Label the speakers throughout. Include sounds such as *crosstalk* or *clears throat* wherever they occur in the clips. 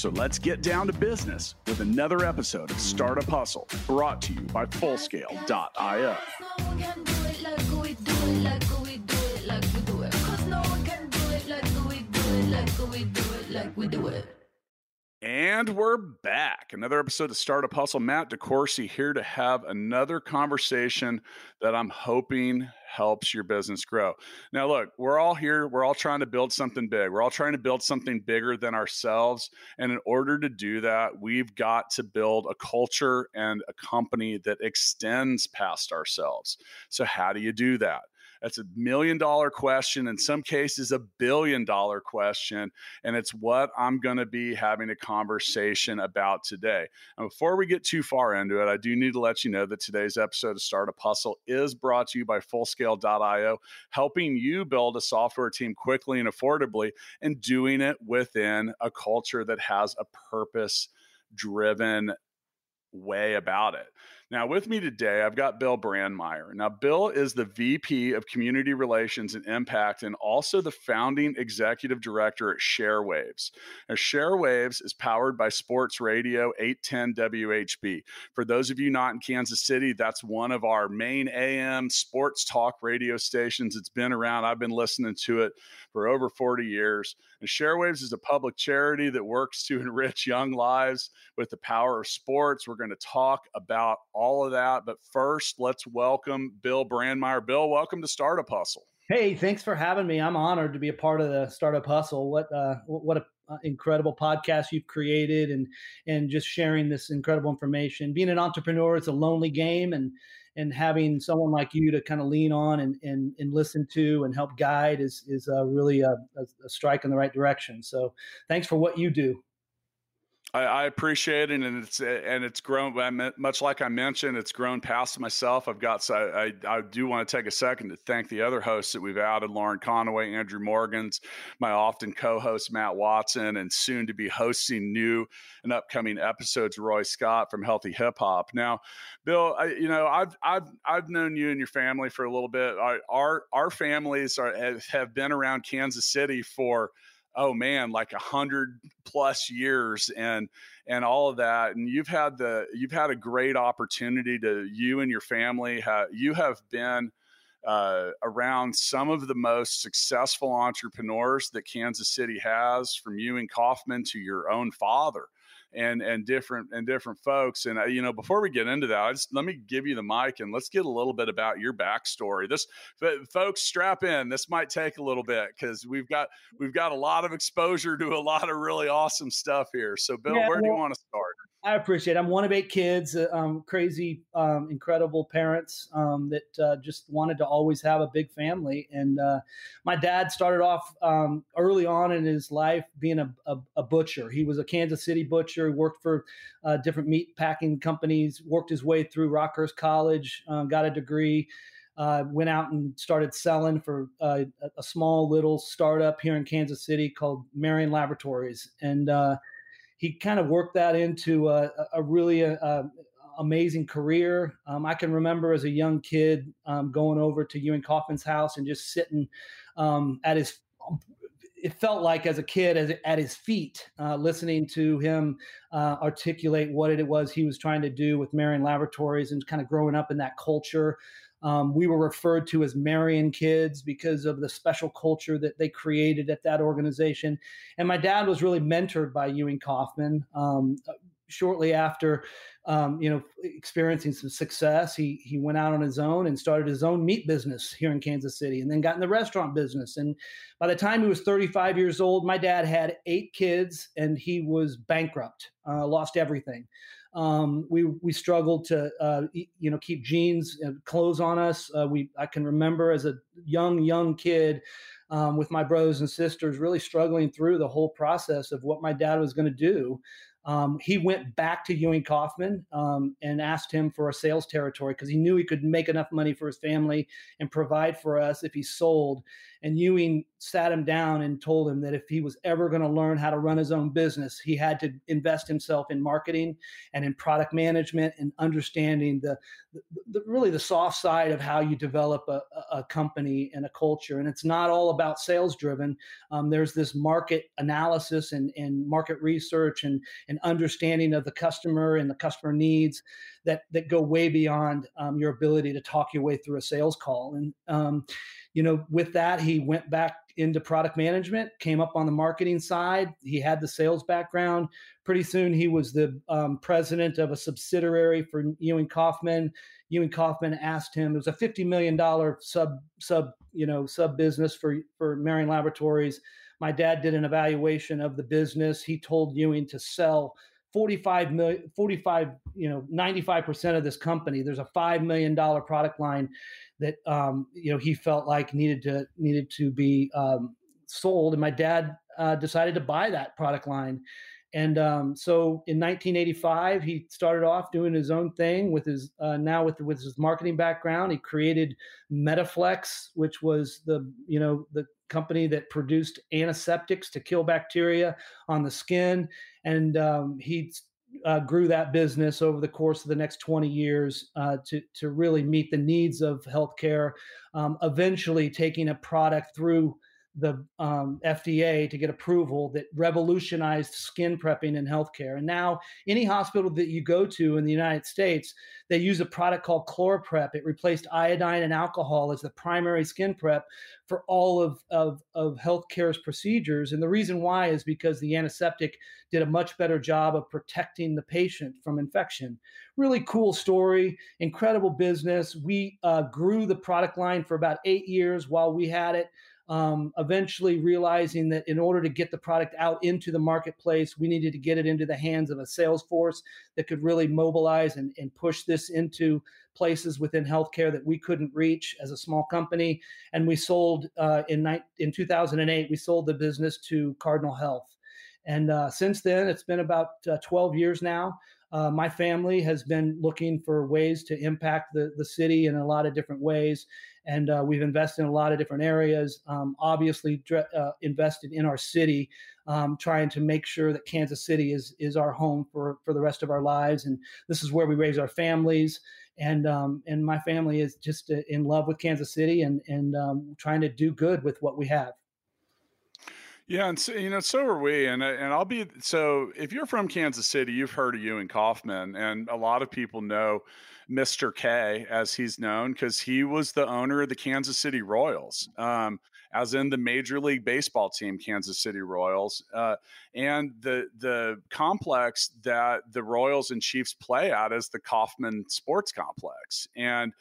Speaker 1: So let's get down to business with another episode of Startup Hustle brought to you by Fullscale.io. And we're back. Another episode of Startup Hustle. Matt DeCoursey here to have another conversation that I'm hoping helps your business grow. Now, look, we're all here. We're all trying to build something big. We're all trying to build something bigger than ourselves. And in order to do that, we've got to build a culture and a company that extends past ourselves. So, how do you do that? That's a million dollar question, in some cases, a billion dollar question. And it's what I'm going to be having a conversation about today. And before we get too far into it, I do need to let you know that today's episode of Startup Hustle is brought to you by Fullscale.io, helping you build a software team quickly and affordably and doing it within a culture that has a purpose driven way about it. Now, with me today, I've got Bill Brandmeier. Now, Bill is the VP of Community Relations and Impact and also the founding executive director at ShareWaves. Now, ShareWaves is powered by Sports Radio 810 WHB. For those of you not in Kansas City, that's one of our main AM sports talk radio stations. It's been around, I've been listening to it for over 40 years. And ShareWaves is a public charity that works to *laughs* enrich young lives with the power of sports. We're going to talk about all of that. But first, let's welcome Bill Brandmeier. Bill, welcome to Startup Hustle.
Speaker 2: Hey, thanks for having me. I'm honored to be a part of the Startup Hustle. What uh, what a uh, incredible podcast you've created, and and just sharing this incredible information. Being an entrepreneur, it's a lonely game, and and having someone like you to kind of lean on and and, and listen to and help guide is is uh, really a, a strike in the right direction. So, thanks for what you do.
Speaker 1: I, I, appreciate it, and it's and it's grown. Much like I mentioned, it's grown past myself. I've got. So I, I do want to take a second to thank the other hosts that we've added: Lauren Conaway, Andrew Morgans, my often co-host Matt Watson, and soon to be hosting new and upcoming episodes Roy Scott from Healthy Hip Hop. Now, Bill, I, you know I've I've I've known you and your family for a little bit. Our our, our families are have been around Kansas City for oh man like a hundred plus years and and all of that and you've had the you've had a great opportunity to you and your family you have been uh, around some of the most successful entrepreneurs that Kansas City has, from Ewing Kauffman to your own father and and different and different folks. And uh, you know, before we get into that, just let me give you the mic and let's get a little bit about your backstory. This, folks, strap in. This might take a little bit because we've got we've got a lot of exposure to a lot of really awesome stuff here. So, Bill, yeah, where well, do you want to start?
Speaker 2: I appreciate. it. I'm one of eight kids, uh, um, crazy, um, incredible parents um, that uh, just wanted to always have a big family. And uh, my dad started off um, early on in his life being a, a, a, butcher. He was a Kansas City butcher. Worked for uh, different meat packing companies. Worked his way through Rockhurst College. Um, got a degree. Uh, went out and started selling for uh, a small little startup here in Kansas City called Marion Laboratories, and he kind of worked that into a, a really a, uh, a amazing career. Um, I can remember as a young kid um, going over to Ewing Kauffman's house and just sitting um, at his. It felt like as a kid, as at his feet, uh, listening to him uh, articulate what it was he was trying to do with Marion Laboratories, and kind of growing up in that culture. Um, we were referred to as Marion kids because of the special culture that they created at that organization. And my dad was really mentored by Ewing Kauffman. Um, shortly after, um, you know, experiencing some success, he he went out on his own and started his own meat business here in Kansas City, and then got in the restaurant business. And by the time he was 35 years old, my dad had eight kids, and he was bankrupt, uh, lost everything. Um, we we struggled to uh, you know keep jeans and clothes on us. Uh, we I can remember as a young young kid um, with my brothers and sisters really struggling through the whole process of what my dad was going to do. um, he went back to Ewing Kauffman um, and asked him for a sales territory because he knew he could make enough money for his family and provide for us if he sold. And Ewing sat him down and told him that if he was ever going to learn how to run his own business, he had to invest himself in marketing and in product management and understanding the, the, really the soft side of how you develop a, a, company and a culture. And it's not all about sales driven. Um, there's this market analysis and, and market research and, and understanding of the customer and the customer needs that that go way beyond um, your ability to talk your way through a sales call. And um, you know, with that, he went back into product management, came up on the marketing side. He had the sales background. Pretty soon, he was the um, president of a subsidiary for Ewing Kauffman. Ewing Kauffman asked him; it was a fifty million dollar sub sub you know sub business for for Marion Laboratories. My dad did an evaluation of the business. He told Ewing to sell 45 million 45 you know 95% of this company there's a 5 million dollar product line that um, you know he felt like needed to needed to be um, sold. And my dad uh, decided to buy that product line. And um, so in 1985 he started off doing his own thing with his uh, now with with his marketing background. He created Medi-Flex which was the you know the company that produced antiseptics to kill bacteria on the skin. And um, he uh, grew that business over the course of the next 20 years uh, to, to really meet the needs of healthcare, um, eventually taking a product through the um, FDA to get approval that revolutionized skin prepping in healthcare. And now, any hospital that you go to in the United States, they use a product called ChloraPrep. It replaced iodine and alcohol as the primary skin prep for all of, of, of healthcare's procedures. And the reason why is because the antiseptic did a much better job of protecting the patient from infection. Really cool story, incredible business. We uh, grew the product line for about eight years while we had it um, eventually realizing that in order to get the product out into the marketplace, we needed to get it into the hands of a sales force that could really mobilize and, and push this into places within healthcare that we couldn't reach as a small company. And we sold uh, in, ni- in 2008, we sold the business to Cardinal Health. And uh, since then, it's been about uh, 12 years now. Uh, my family has been looking for ways to impact the, the city in a lot of different ways and uh, we've invested in a lot of different areas. Um, obviously, uh, invested in our city, um, trying to make sure that Kansas City is is our home for for the rest of our lives, and this is where we raise our families. And um, and my family is just uh, in love with Kansas City and and um, trying to do good with what we have.
Speaker 1: Yeah, and so, you know, so are we. And and I'll be so. If you're from Kansas City, you've heard of Ewing Kauffman, and a lot of people know Mr. K, as he's known, because he was the owner of the Kansas City Royals, um, as in the Major League Baseball team, Kansas City Royals, uh, and the the complex that the Royals and Chiefs play at is the Kauffman Sports Complex, and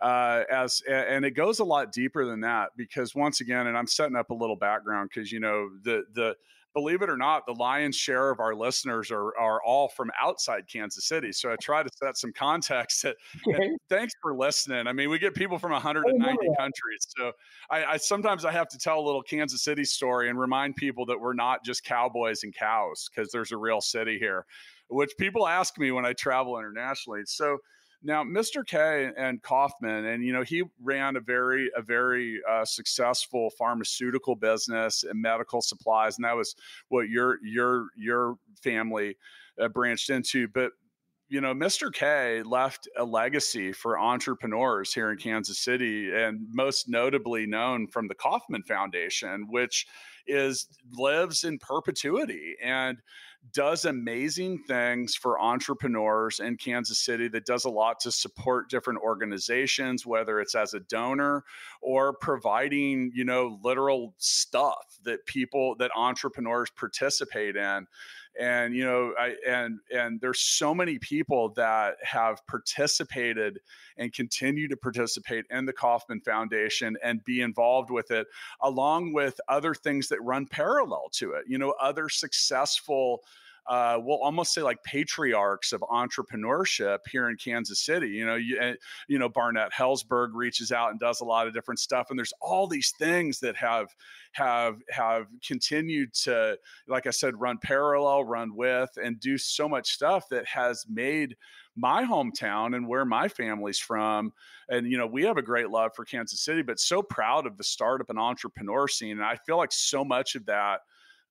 Speaker 1: uh, as and it goes a lot deeper than that because once again, and I'm setting up a little background because you know the the believe it or not, the lion's share of our listeners are are all from outside Kansas City. So I try to set some context. That, okay. Thanks for listening. I mean, we get people from 190 oh, countries. So I, I, sometimes I have to tell a little Kansas City story and remind people that we're not just cowboys and cows because there's a real city here, which people ask me when I travel internationally. So now, Mr. K and Kauffman, and you know, he ran a very a very uh, successful pharmaceutical business and medical supplies, and that was what your your your family uh, branched into. But you know, Mr. K left a legacy for entrepreneurs here in Kansas City, and most notably known from the Kauffman Foundation, which is lives in perpetuity and does amazing things for entrepreneurs in Kansas City that does a lot to support different organizations whether it's as a donor or providing you know literal stuff that people that entrepreneurs participate in and you know i and and there's so many people that have participated and continue to participate in the kauffman foundation and be involved with it along with other things that run parallel to it you know other successful uh, we'll almost say like patriarchs of entrepreneurship here in Kansas City. You know, you, eh, you know Barnett Helzberg reaches out and does a lot of different stuff, and there's all these things that have have have continued to, like I said, run parallel, run with, and do so much stuff that has made my hometown and where my family's from and you know we have a great love for kansas city but so proud of the startup and entrepreneur scene and i feel like so much of that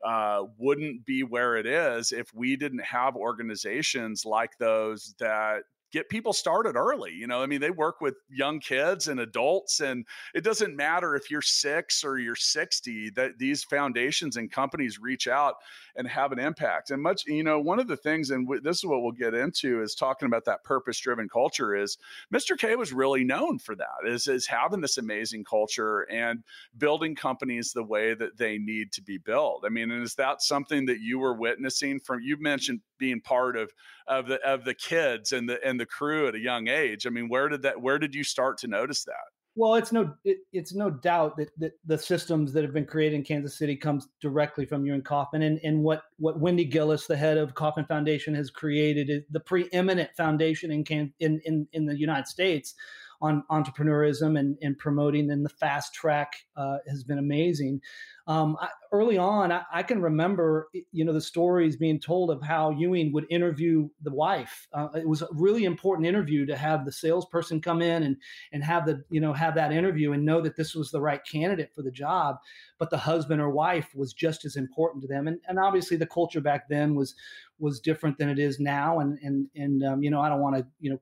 Speaker 1: uh, wouldn't be where it is if we didn't have organizations like those that get people started early. You know, I mean, they work with young kids and adults, and it doesn't matter if you're six or you're 60, that these foundations and companies reach out and have an impact. And much, you know, one of the things, and w- this is what we'll get into, is talking about that purpose driven culture. Is Mr. K was really known for that, is, is having this amazing culture and building companies the way that they need to be built. I mean, and is that something that you were witnessing from, you mentioned being part of of the of the kids and the and the crew at a young age. I mean, where did that where did you start to notice that?
Speaker 2: Well, it's no it, it's no doubt that, that the systems that have been created in Kansas City comes directly from Ewing Kauffman, and and what what Wendy Guillies, the head of Kauffman Foundation, has created is the preeminent foundation in can in in, in the United States on entrepreneurism and, and promoting and the fast track uh, has been amazing um, I, early on, I, I, can remember, you know, the stories being told of how Ewing would interview the wife. Uh, it was a really important interview to have the salesperson come in and and have the you know have that interview and know that this was the right candidate for the job. But the husband or wife was just as important to them, and and obviously the culture back then was was different than it is now. And and and um, you know, I don't want to you know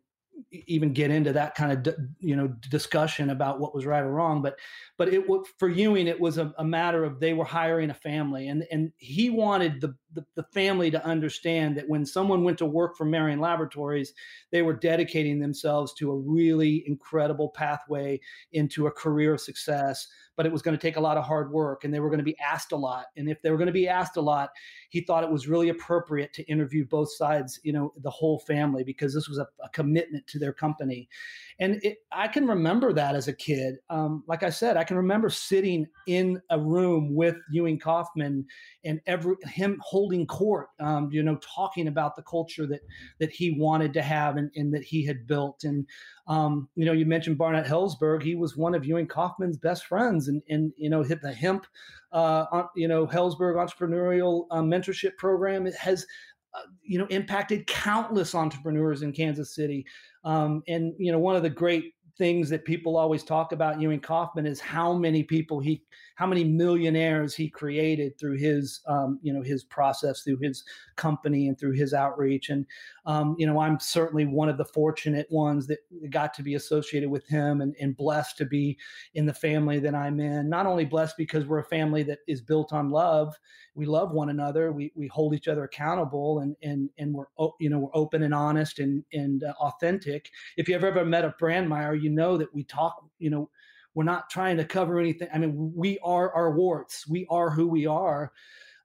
Speaker 2: even get into that kind of you know discussion about what was right or wrong but but it for Ewing it was a, a matter of they were hiring a family and and he wanted the, the, the family to understand that when someone went to work for Marion Laboratories they were dedicating themselves to a really incredible pathway into a career of success but it was going to take a lot of hard work and they were going to be asked a lot. And if they were going to be asked a lot, he thought it was really appropriate to interview both sides, you know, the whole family, because this was a, a commitment to their company. And it, I can remember that as a kid. Um, like I said, I can remember sitting in a room with Ewing Kauffman and every him holding court, um, you know, talking about the culture that that he wanted to have and, and that he had built. And um, you know, you mentioned Barnett Helzberg. He was one of Ewing Kauffman's best friends, and and you know, hit the hemp, uh, you know, Helzberg entrepreneurial uh, mentorship program. It has uh, you know impacted countless entrepreneurs in Kansas City. Um, and you know, one of the great things that people always talk about Ewing Kauffman is how many people he, how many millionaires he created through his, um, you know, his process, through his company, and through his outreach. And um, you know, I'm certainly one of the fortunate ones that got to be associated with him, and, and blessed to be in the family that I'm in. Not only blessed because we're a family that is built on love, we love one another, we we hold each other accountable, and and and we're you know we're open and honest and and uh, authentic. If you have ever met a Brandmeier, you you know that we talk, you know, we're not trying to cover anything. I mean, we are our warts. We are who we are.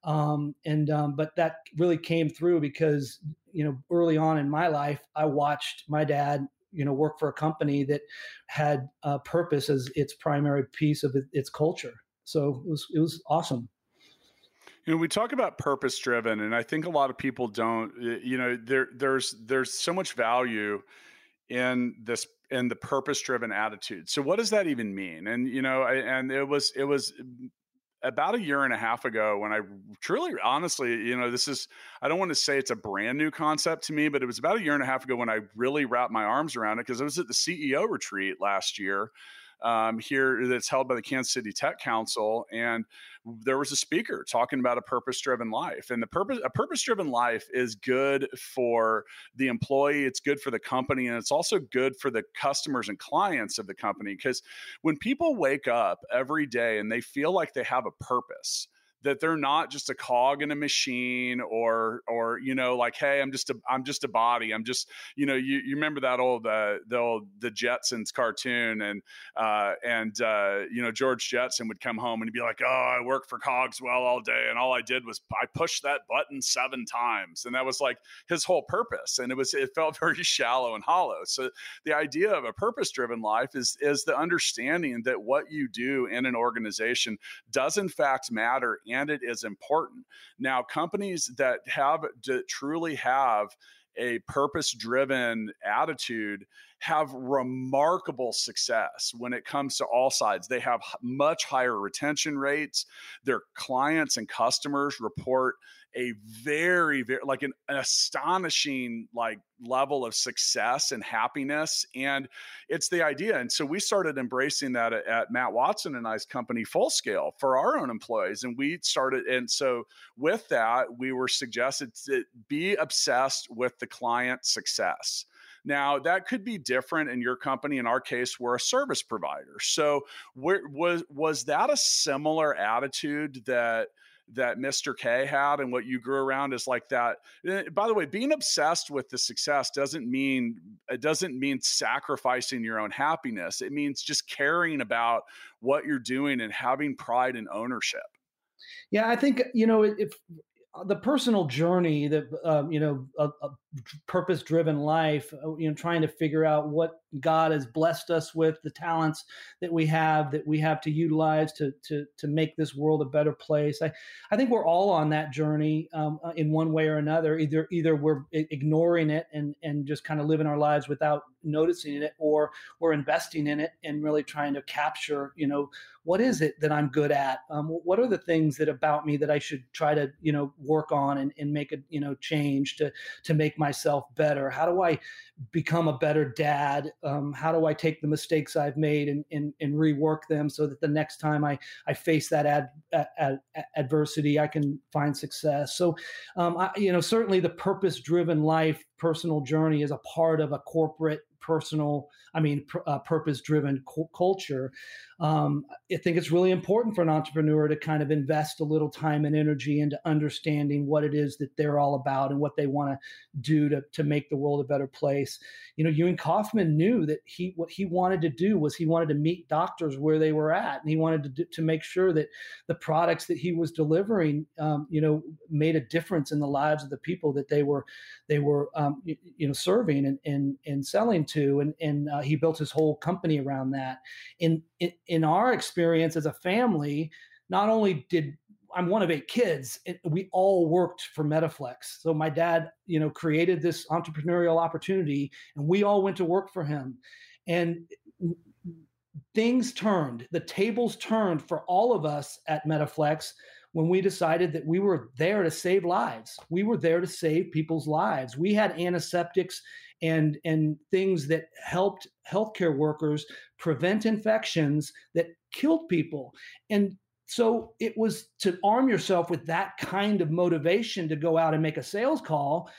Speaker 2: Um, and um, but that really came through because you know early on in my life, I watched my dad you know work for a company that had a purpose as its primary piece of its culture. So it was it was awesome.
Speaker 1: You know, we talk about purpose driven, and I think a lot of people don't. You know, there there's there's so much value in this in the purpose driven attitude. So what does that even mean? And you know, I, and it was it was mm, about a year and a half ago when I truly honestly, you know, this is I don't want to say it's a brand new concept to me, but it was about a year and a half ago when I really wrapped my arms around it because I was at the CEO retreat last year um, here that's held by the Kansas City Tech Council, and there was a speaker talking about a purpose-driven life. And the purpose, a purpose-driven life, is good for the employee, it's good for the company, and it's also good for the customers and clients of the company. Because when people wake up every day and they feel like they have a purpose, that they're not just a cog in a machine or or you know like hey i'm just a i'm just a body. I'm just you know you, you remember that old uh, the old the jetsons cartoon and uh, and uh, you know george jetson would come home and he'd be like oh i worked for cogswell all day and all i did was i pushed that button seven times and that was like his whole purpose and it was it felt *laughs* very shallow and hollow. So the idea of a purpose driven life is is the understanding that what you do in an organization does in fact matter it is important. Now, companies that have truly have a purpose driven attitude have remarkable success when it comes to all sides. They have much higher retention rates. Their clients and customers report a very very like an, an, astonishing like level of success and happiness and it's the idea and so we started embracing that at, at matt watson and i's company full scale for our own employees and we started and so with that we were suggested to be obsessed with the client success now, that could be different in your company. In our case, we're a service provider. So, was was that a similar attitude that that Mr. K had and what you grew around is like that. Eh, by the way, being obsessed with the success doesn't mean it doesn't mean sacrificing your own happiness. It means just caring about what you're doing and having pride and ownership.
Speaker 2: Yeah, I think you know if the personal journey that um, you know a, a purpose driven life uh, you know trying to figure out what god has blessed us with the talents that we have that we have to utilize to to to make this world a better place. I i think we're all on that journey um, uh, in one way or another. Either either we're ignoring it and and just kind of living our lives without noticing it or we're investing in it and really trying to capture you know what is it that i'm good at? Um, what are the things that about me that i should try to you know work on and, and make a you know change to to make myself better? How do i become a better dad? Um, how do i take the mistakes i've made and, and, and rework them so that the next time i i face that ad, ad, ad adversity i can find success? So um, I, you know certainly the purpose driven life personal journey is a part of a corporate personal, I mean, pr- uh, purpose driven culture. Um, I think it's really important for an entrepreneur to kind of invest a little time and energy into understanding what it is that they're all about and what they want to do to, to make the world a better place. You know, Ewing Kauffman knew that he what he wanted to do was he wanted to meet doctors where they were at, and he wanted to do, to make sure that the products that he was delivering, um, you know, made a difference in the lives of the people that they were they were um, you, you, know serving and, and and selling to, and and uh, he built his whole company around that. In, in in our experience as a family, not only did I'm one of eight kids. It, we all worked for Medi-Flex. So my dad, you know, created this entrepreneurial opportunity, and we all went to work for him. And things turned. The tables turned for all of us at Medi-Flex when we decided that we were there to save lives. We were there to save people's lives. We had antiseptics and and things that helped healthcare workers prevent infections that killed people. And so it was to arm yourself with that kind of motivation to go out and make a sales call.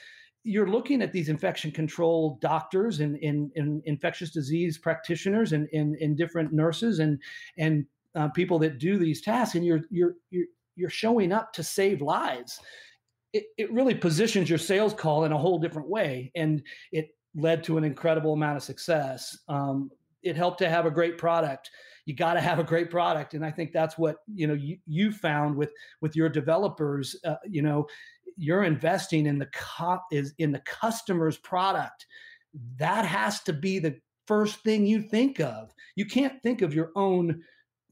Speaker 2: You're looking at these infection control doctors and, and, and infectious disease practitioners and, and, and different nurses and and uh, people that do these tasks, and you're you're you're you're showing up to save lives. It, it really positions your sales call in a whole different way, and it led to an incredible amount of success. Um, it helped to have a great product. You got to have a great product, and I think that's what you know you, you found with with your developers. Uh, you know, you're investing in the co- is in the customer's product. That has to be the first thing you think of. You can't think of your own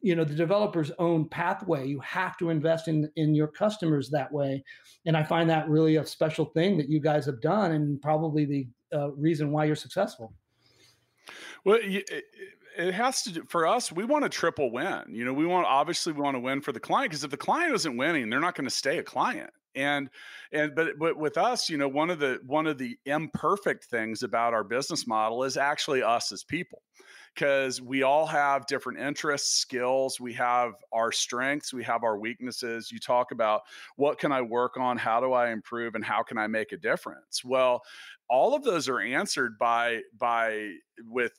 Speaker 2: you know the developer's own pathway you have to invest in in your customers that way and i find that really a special thing that you guys have done and probably the uh, reason why you're successful.
Speaker 1: Well, it has to do for us. We want a triple win. You know, we want obviously we want to win for the client because if the client isn't winning, they're not going to stay a client. And and but but with us, you know, one of the one of the imperfect things about our business model is actually us as people because we all have different interests, skills. We have our strengths, we have our weaknesses. You talk about what can I work on? How do I improve? And how can I make a difference? Well, all of those are answered by by with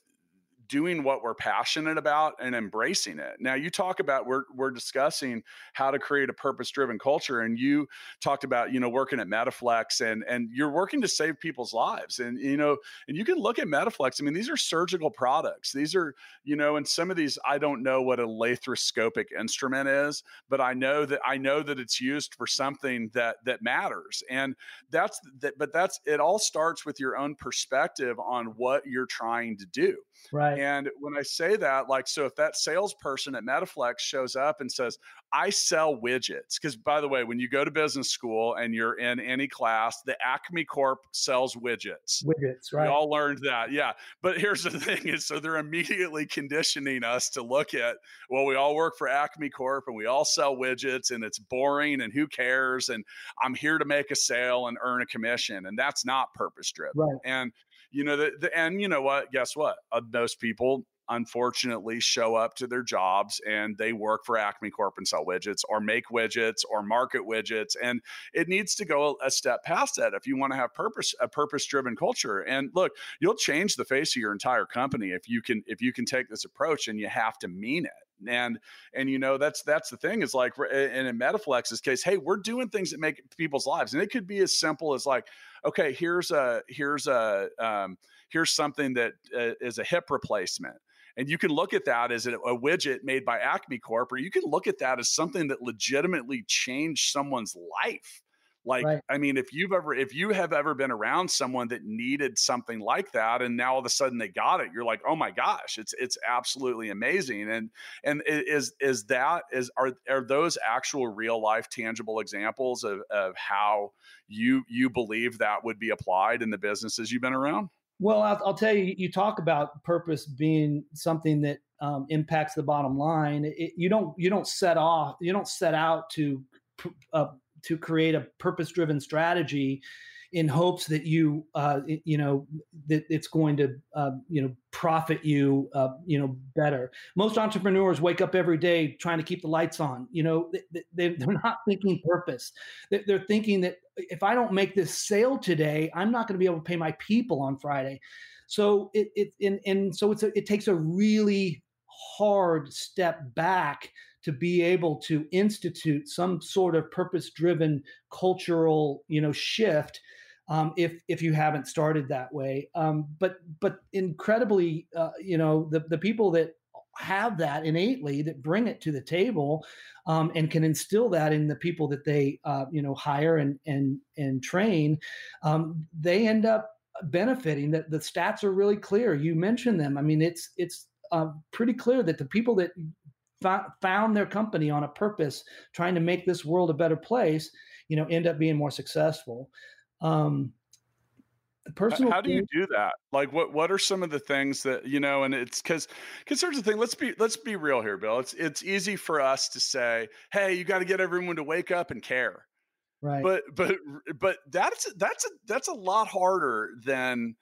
Speaker 1: doing what we're passionate about and embracing it. Now you talk about we're we're discussing how to create a purpose-driven culture and you talked about, you know, working at Medi-Flex and and you're working to save people's lives. And you know, and you can look at Medi-Flex. I mean, these are surgical products. These are, you know, and some of these I don't know what a laparoscopic instrument is, but I know that I know that it's used for something that that matters. And that's that but that's it all starts with your own perspective on what you're trying to do.
Speaker 2: Right.
Speaker 1: And when I say that, like, so if that salesperson at Medi-Flex shows up and says, I sell widgets, because by the way, when you go to business school and you're in any class, the Acme Corp sells widgets.
Speaker 2: Widgets, right.
Speaker 1: We all learned that. Yeah. But here's the *laughs* thing is so they're immediately conditioning us to look at, well, we all work for Acme Corp and we all sell widgets and it's boring and who cares? And I'm here to make a sale and earn a commission. And that's not purpose driven.
Speaker 2: Right.
Speaker 1: And you know the, the and you know what? Guess what? Uh, most people unfortunately show up to their jobs and they work for Acme Corp and sell widgets or make widgets or market widgets and it needs to go a step past that if you want to have purpose a purpose driven culture and look you'll change the face of your entire company if you can if you can take this approach and you have to mean it and and you know that's that's the thing is like and in Medi-Flex's case hey we're doing things that make people's lives and it could be as simple as like okay here's a here's a um, here's something that uh, is a hip replacement. And you can look at that as a, a, widget made by acme corp or you can look at that as something that legitimately changed someone's life like, right. I mean, if you've ever, if you have ever been around someone that needed something like that, and now all of a sudden they got it, you're like, oh my gosh, it's it's absolutely amazing. And and is is that is are are those actual real life tangible examples of of how you you believe that would be applied in the businesses you've been around?
Speaker 2: Well, I'll, I'll tell you, you talk about purpose being something that um, impacts the bottom line. It, you don't you don't set off you don't set out to uh, to create a purpose driven strategy in hopes that you uh, you know that it's going to uh, you know profit you uh, you know better. Most entrepreneurs wake up every day trying to keep the lights on you know they, are not thinking purpose. They're thinking that if i don't make this sale today i'm not going to be able to pay my people on friday. So it, it and, and so it's a, it takes a really hard step back to be able to institute some sort of purpose driven cultural you know shift um, if if you haven't started that way. Um, but but incredibly uh, you know the, the people that have that innately that bring it to the table um, and can instill that in the people that they uh, you know hire and and and train um, they end up benefiting. That the stats are really clear. You mentioned them. I mean it's it's uh, pretty clear that the people that found their company on a purpose, trying to make this world a better place, you know, end up being more successful. Um,
Speaker 1: the personal how do you do that? Like what what are some of the things that you know and it's because because here's the thing let's be let's be real here bill. It's it's easy for us to say hey you got to get everyone to wake up and care.
Speaker 2: Right.
Speaker 1: But but but that's that's a that's a lot harder than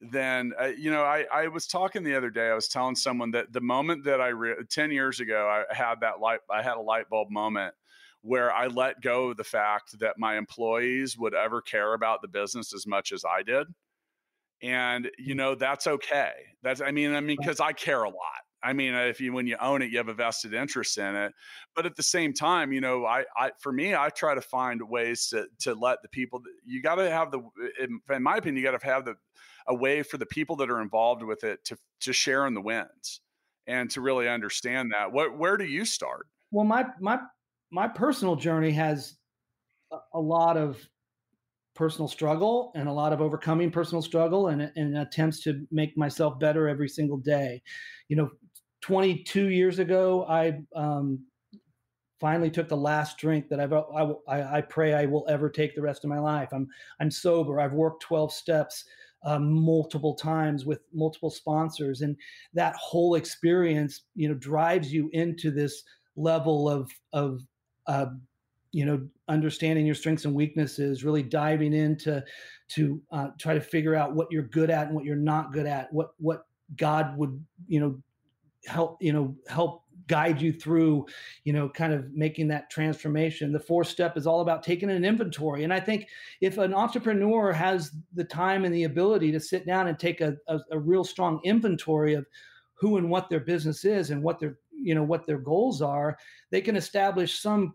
Speaker 1: then uh, you know I, I was talking the other day i was telling someone that the moment that i re- 10 years ago i had that light i had a light bulb moment where i let go of the fact that my employees would ever care about the business as much as i did and you know that's okay that's i mean i mean because i care a lot I mean, if you when you own it, you have a vested interest in it. But at the same time, you know, I, I for me, I try to find ways to to let the people. You got to have the, in, in my opinion, you got to have the a way for the people that are involved with it to to share in the wins and to really understand that. What where do you start?
Speaker 2: Well, my my my personal journey has a lot of personal struggle and a lot of overcoming personal struggle and, and attempts to make myself better every single day. You know, 22 years ago, I um, finally took the last drink that I've I, I, pray I will ever take the rest of my life. I'm I'm sober. I've worked 12 steps um, multiple times with multiple sponsors, and that whole experience, you know, drives you into this level of of uh, you know understanding your strengths and weaknesses, really diving into to uh, try to figure out what you're good at and what you're not good at, what what God would you know help you know help guide you through you know kind of making that transformation. The fourth step is all about taking an inventory. And i think if an entrepreneur has the time and the ability to sit down and take a, a, a real strong inventory of who and what their business is and what their you know what their goals are they can establish some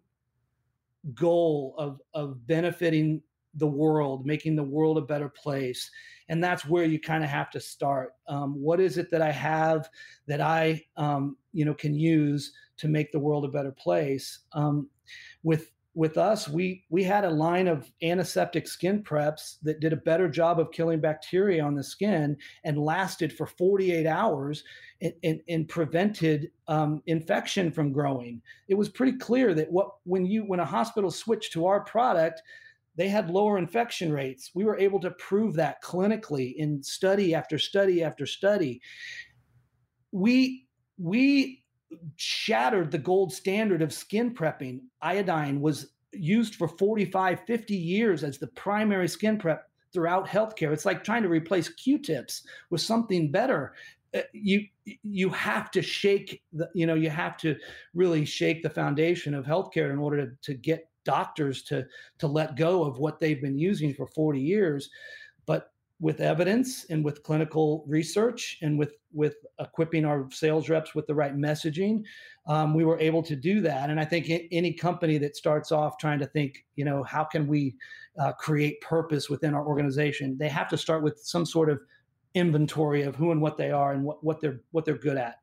Speaker 2: goal of of benefiting the world making the world a better place. And that's where you kind of have to start. Um, what is it that i have that i um, you know can use to make the world a better place? Um, with with us, we we had a line of antiseptic skin preps that did a better job of killing bacteria on the skin and lasted for 48 hours and, and, and prevented um, infection from growing. It was pretty clear that what when you when a hospital switched to our product, they had lower infection rates. We were able to prove that clinically in study after study after study. We we shattered the gold standard of skin prepping. Iodine was used for 45, 50 years as the primary skin prep throughout healthcare. It's like trying to replace Q-tips with something better. Uh, you you have to shake the you know you have to really shake the foundation of healthcare in order to, to get doctors to to let go of what they've been using for 40 years. But with evidence and with clinical research and with with equipping our sales reps with the right messaging um, we were able to do that. And i think any company that starts off trying to think you know how can we uh, create purpose within our organization they have to start with some sort of inventory of who and what they are and what, what they're what they're good at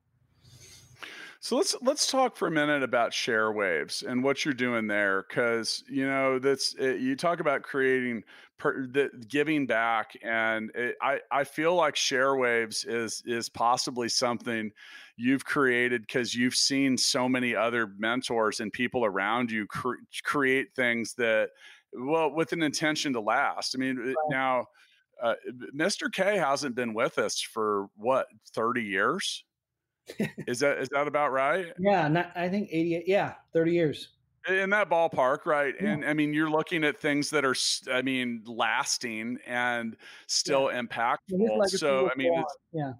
Speaker 1: so let's let's talk for a minute about ShareWaves and what you're doing there, because you know that's it, eh, you talk about creating per, the, giving back, and it, I I feel like ShareWaves is is possibly something you've created because you've seen so many other mentors and people around you cre- create things that well with an intention to last. I mean right. now. Uh, Mr. K hasn't been with us for what 30 years is that is that about right?
Speaker 2: Yeah, not, I think 88. Yeah, 30 years.
Speaker 1: In that ballpark, right? Yeah. And I mean, you're looking at things that are, I mean, lasting and still yeah. impactful. So, I mean,
Speaker 2: yeah.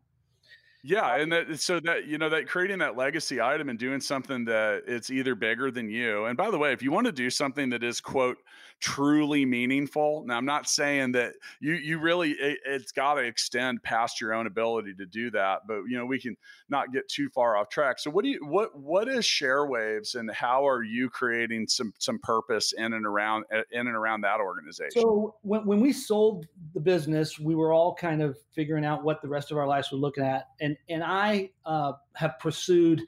Speaker 1: Yeah, and that so that you know that creating that legacy item and doing something that it's either bigger than you. And by the way, if you want to do something that is quote truly meaningful. Now, I'm not saying that you you really it, has got to extend past your own ability to do that, but you know we can not get too far off track. So, what do you what what is ShareWaves, and how are you creating some some purpose in and around in and around that organization?
Speaker 2: So, when when we sold the business, we were all kind of figuring out what the rest of our lives were looking at, and and I uh, have pursued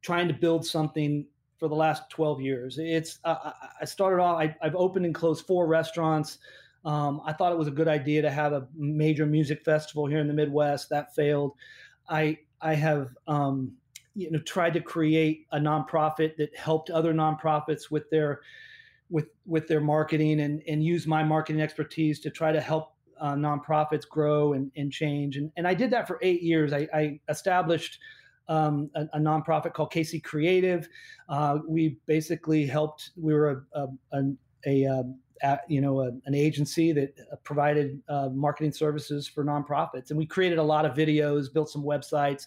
Speaker 2: trying to build something for the last 12 years. It's uh, I started off. I, have opened and closed four restaurants. Um, I thought it was a good idea to have a major music festival here in the Midwest. That failed. I I have um, you know tried to create a nonprofit that helped other nonprofits with their with with their marketing and and use my marketing expertise to try to help uh, nonprofits grow and, and change. And, and I did that for eight years. I, I established um, a, a, nonprofit called KC Creative. Uh, we basically helped. We were a, a, a, um, a you know an agency that uh, provided uh, marketing services for nonprofits, and we created a lot of videos, built some websites,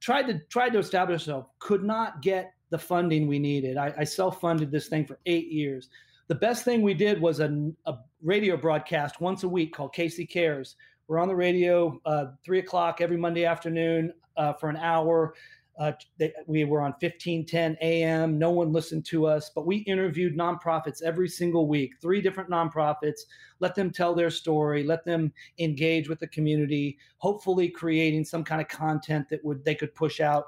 Speaker 2: tried to tried to establish ourselves. Could not get the funding we needed. I, I self funded this thing for eight years. The best thing we did was a, a radio broadcast once a week called KC Cares. We're on the radio uh, three o'clock every Monday afternoon uh, for an hour. Uh, they, we were on 1510 AM. No one listened to us, but we interviewed nonprofits every single week, three different nonprofits. Let them tell their story. Let them engage with the community. Hopefully, creating some kind of content that would they could push out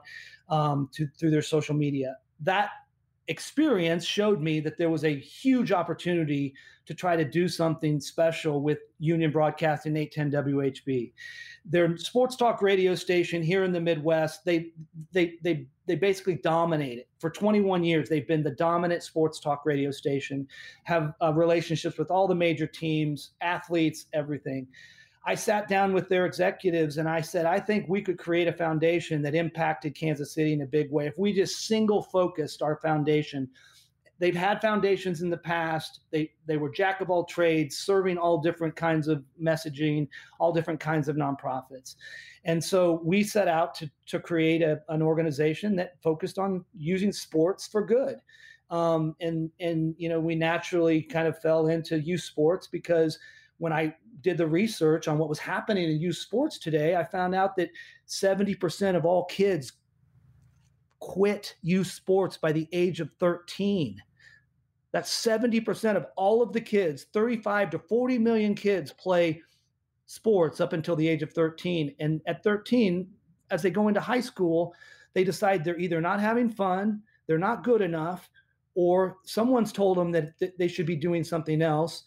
Speaker 2: um, to through their social media. That experience showed me that there was a huge opportunity to try to do something special with Union Broadcasting 810 WHB. Their sports talk radio station here in the Midwest, they they they they basically dominate it. For 21 years, they've been the dominant sports talk radio station, have uh, relationships with all the major teams, athletes, everything. I sat down with their executives and I said, I think we could create a foundation that impacted Kansas City in a big way. If we just single focused our foundation, they've had foundations in the past. They they were jack of all trades, serving all different kinds of messaging, all different kinds of nonprofits. And so we set out to to create a, an organization that focused on using sports for good. Um, and and you know we naturally kind of fell into youth sports because when I did the research on what was happening in youth sports today, I found out that 70% of all kids quit youth sports by the age of 13. That's 70% of all of the kids, 35 to 40 million kids play sports up until the age of 13. And at 13, as they go into high school, they decide they're either not having fun, they're not good enough, or someone's told them that, that they should be doing something else,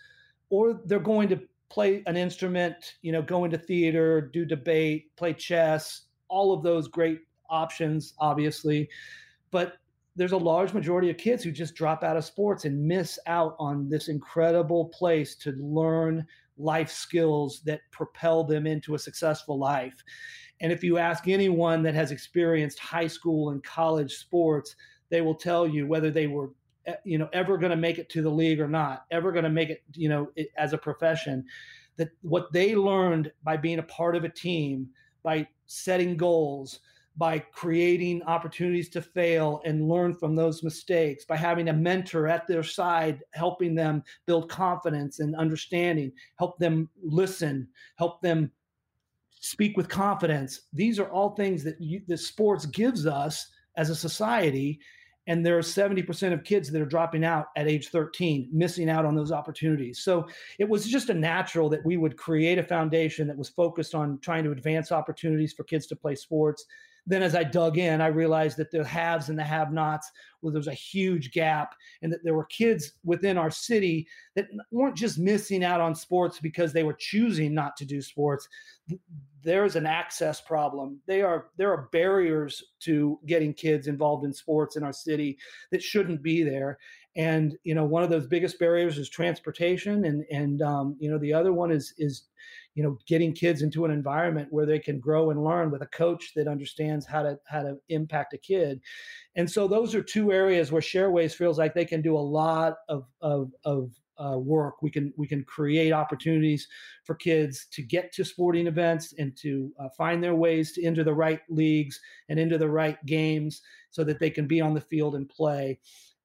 Speaker 2: or they're going to play an instrument, you know, go into theater, do debate, play chess, all of those great options, obviously. But there's a large majority of kids who just drop out of sports and miss out on this incredible place to learn life skills that propel them into a successful life. And if you ask anyone that has experienced high school and college sports, they will tell you whether they were you know ever going to make it to the league or not, ever going to make it, you know, as a profession, that what they learned by being a part of a team, by setting goals, by creating opportunities to fail and learn from those mistakes, by having a mentor at their side, helping them build confidence and understanding, help them listen, help them speak with confidence. These are all things that you, the sports gives us as a society. And there are 70% of kids that are dropping out at age 13, missing out on those opportunities. So it was just a natural that we would create a foundation that was focused on trying to advance opportunities for kids to play sports then as I dug in, I realized that the haves and the have nots, well, there was a huge gap, and that there were kids within our city that weren't just missing out on sports because they were choosing not to do sports. There's an access problem. They are there are barriers to getting kids involved in sports in our city that shouldn't be there. And you know, one of those biggest barriers is transportation, and and um, you know, the other one is is you know getting kids into an environment where they can grow and learn with a coach that understands how to how to impact a kid. And so those are two areas where sharewaves feels like they can do a lot of of, of uh, work. We can we can create opportunities for kids to get to sporting events and to uh, find their ways to into the right leagues and into the right games so that they can be on the field and play.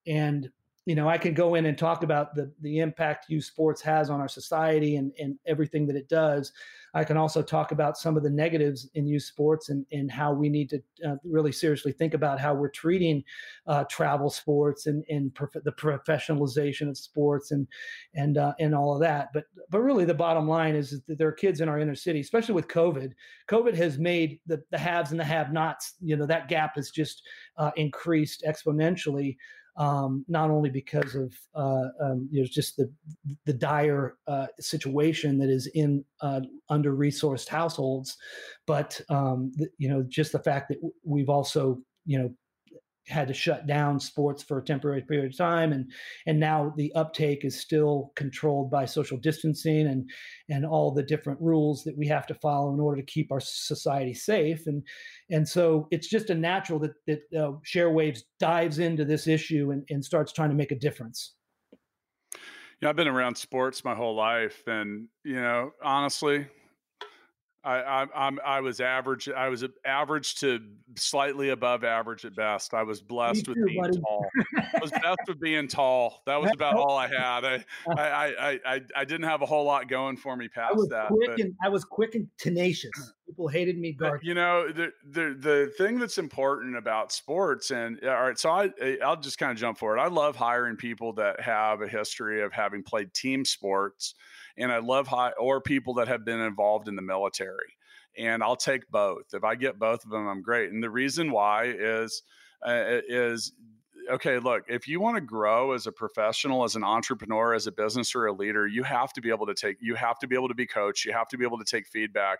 Speaker 2: And you know, I can go in and talk about the the impact youth sports has on our society and, and everything that it does. I can also talk about some of the negatives in youth sports and, and how we need to uh, really seriously think about how we're treating uh, travel sports and, and prof- the professionalization of sports and and uh, and all of that. But but really, the bottom line is that there are kids in our inner city, especially with COVID. COVID has made the the haves and the have-nots. You know that gap has just uh, increased exponentially um, not only because of uh, um, just the the dire uh, situation that is in uh, under resourced households, but um, you know just the fact that we've also you know had to shut down sports for a temporary period of time and and now the uptake is still controlled by social distancing and and all the different rules that we have to follow in order to keep our society safe. And and so it's just a natural that that uh, sharewaves dives into this issue and, and starts trying to make a difference.
Speaker 1: Yeah i've been around sports my whole life and you know honestly I, I, I'm, I was average. I was average to slightly above average at best. I was blessed too, with being buddy. tall. I was blessed with *laughs* being tall. That was about all I had. I, uh-huh. I, I, I, I didn't have a whole lot going for me past
Speaker 2: I
Speaker 1: that.
Speaker 2: Quick and, I was quick and tenacious. People hated me. Guard.
Speaker 1: You know, the, the the thing that's important about sports, and all right, so I I'll just kind of jump forward. I love hiring people that have a history of having played team sports and I love high or people that have been involved in the military. And I'll take both. If I get both of them, I'm great. And the reason why is uh, is okay, look, if you want to grow as a professional, as an entrepreneur, as a business or a leader, you have to be able to take, you have to be able to be coached. You have to be able to take feedback.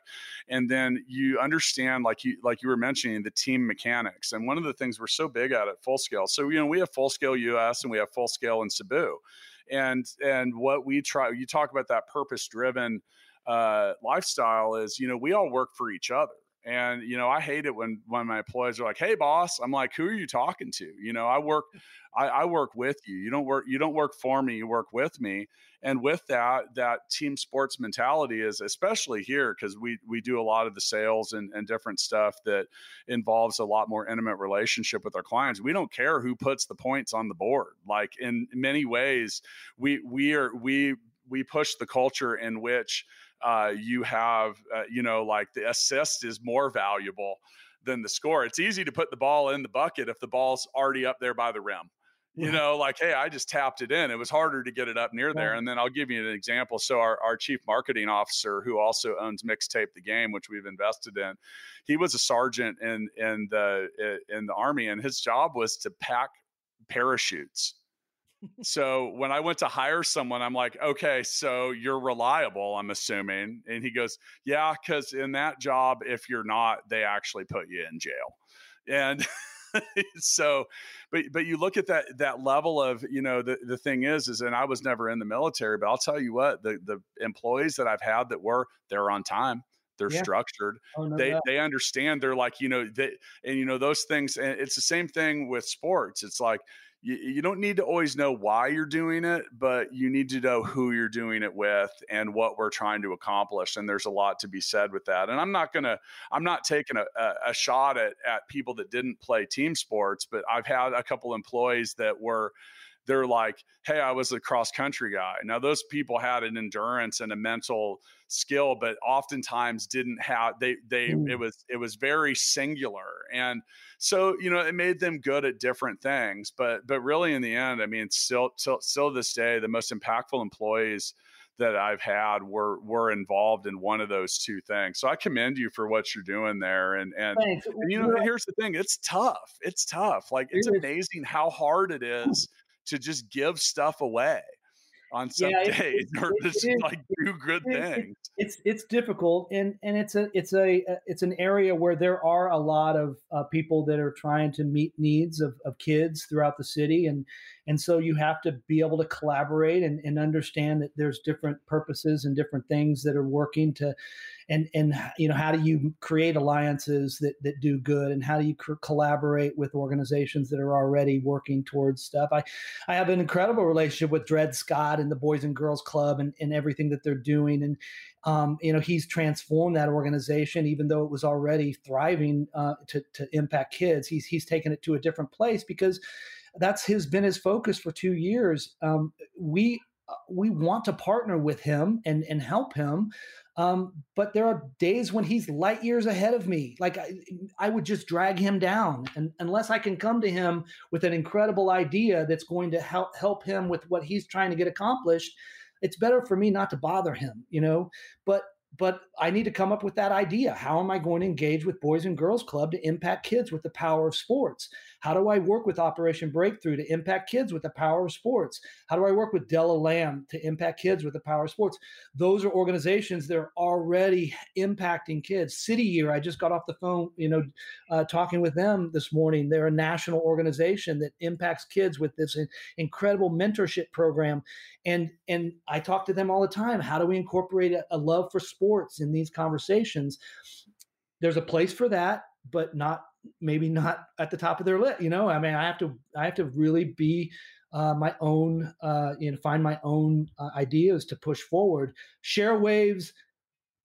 Speaker 1: And then you understand, like you, like you were mentioning, the team mechanics. And one of the things we're so big at at full scale. So, you know, we have full scale US and we have full scale in Cebu and and what we try you talk about that purpose driven uh, lifestyle is you know we all work for each other and you know i hate it when when my employees are like hey boss i'm like who are you talking to? You know i work I, I, work with you. You don't work you don't work for me you work with me. And with that that team sports mentality is especially here because we we do a lot of the sales and, and different stuff that involves a lot more intimate relationship with our clients. We don't care who puts the points on the board. Like in many ways we we are we we push the culture in which uh, you have, uh, you know, like the assist is more valuable than the score. It's easy to put the ball in the bucket if the ball's already up there by the rim. You know, like, hey, I just tapped it in. It was harder to get it up near there. And then I'll give you an example. So, our, our chief marketing officer, who also owns Mixtape the Game, which we've invested in, he was a sergeant in in the in the army, and his job was to pack parachutes so when I went to hire someone, I'm like, okay, so you're reliable, I'm assuming. And he goes, yeah, because in that job, if you're not, they actually put you in jail. And *laughs* so but but you look at that that level of you know the the thing is is and I was never in the military but I'll tell you what the the employees that I've had that were they're on time they're yeah. structured oh, no they doubt. they understand they're like you know that and you know those things and it's the same thing with sports it's like you, you don't need to always know why you're doing it, but you need to know who you're doing it with and what we're trying to accomplish. And there's a lot to be said with that. And I'm not gonna, I'm not taking a, a, a shot at at people that didn't play team sports, but I've had a couple employees that were they're like, hey, I was a cross country guy. Now, those people had an endurance and a mental skill, but oftentimes didn't have they they mm. it was it was very singular. And so, you know, it made them good at different things. But but really in the end, I mean, still still still this day, the most impactful employees that I've had were were involved in one of those two things. So I commend you for what you're doing there. And and, and you know, here's the thing: it's tough. It's tough. Like it's amazing how hard it is to just give stuff away on some *laughs* yeah, days or just like do good it, things.
Speaker 2: It's it's difficult and and it's a it's a it's an area where there are a lot of uh, people that are trying to meet needs of, of kids throughout the city and and so you have to be able to collaborate and, and understand that there's different purposes and different things that are working to and and you know how do you create alliances that that do good and how do you co- collaborate with organizations that are already working towards stuff? I i have an incredible relationship with dred scott and the boys and girls club and, and everything that they're doing and um, you know he's transformed that organization even though it was already thriving uh, to, to impact kids he's he's taken it to a different place because that's his been his focus for two years. Um, we uh, we want to partner with him and and help him um, but there are days when he's light years ahead of me. Like I, I would just drag him down, and unless I can come to him with an incredible idea that's going to help help him with what he's trying to get accomplished, it's better for me not to bother him. You know, but but I need to come up with that idea. How am I going to engage with Boys and Girls Club to impact kids with the power of sports? How do I work with Operation Breakthrough to impact kids with the power of sports? How do I work with Della Lamb to impact kids with the power of sports? Those are organizations that are already impacting kids. City Year, I just got off the phone, you know, uh, talking with them this morning. They're a national organization that impacts kids with this incredible mentorship program. And and I talk to them all the time. How do we incorporate a, a love for sports in these conversations? There's a place for that, but not maybe not at the top of their list. You know, I mean, I have to I have to really be uh, my own, uh, you know, find my own uh, ideas to push forward. Share Waves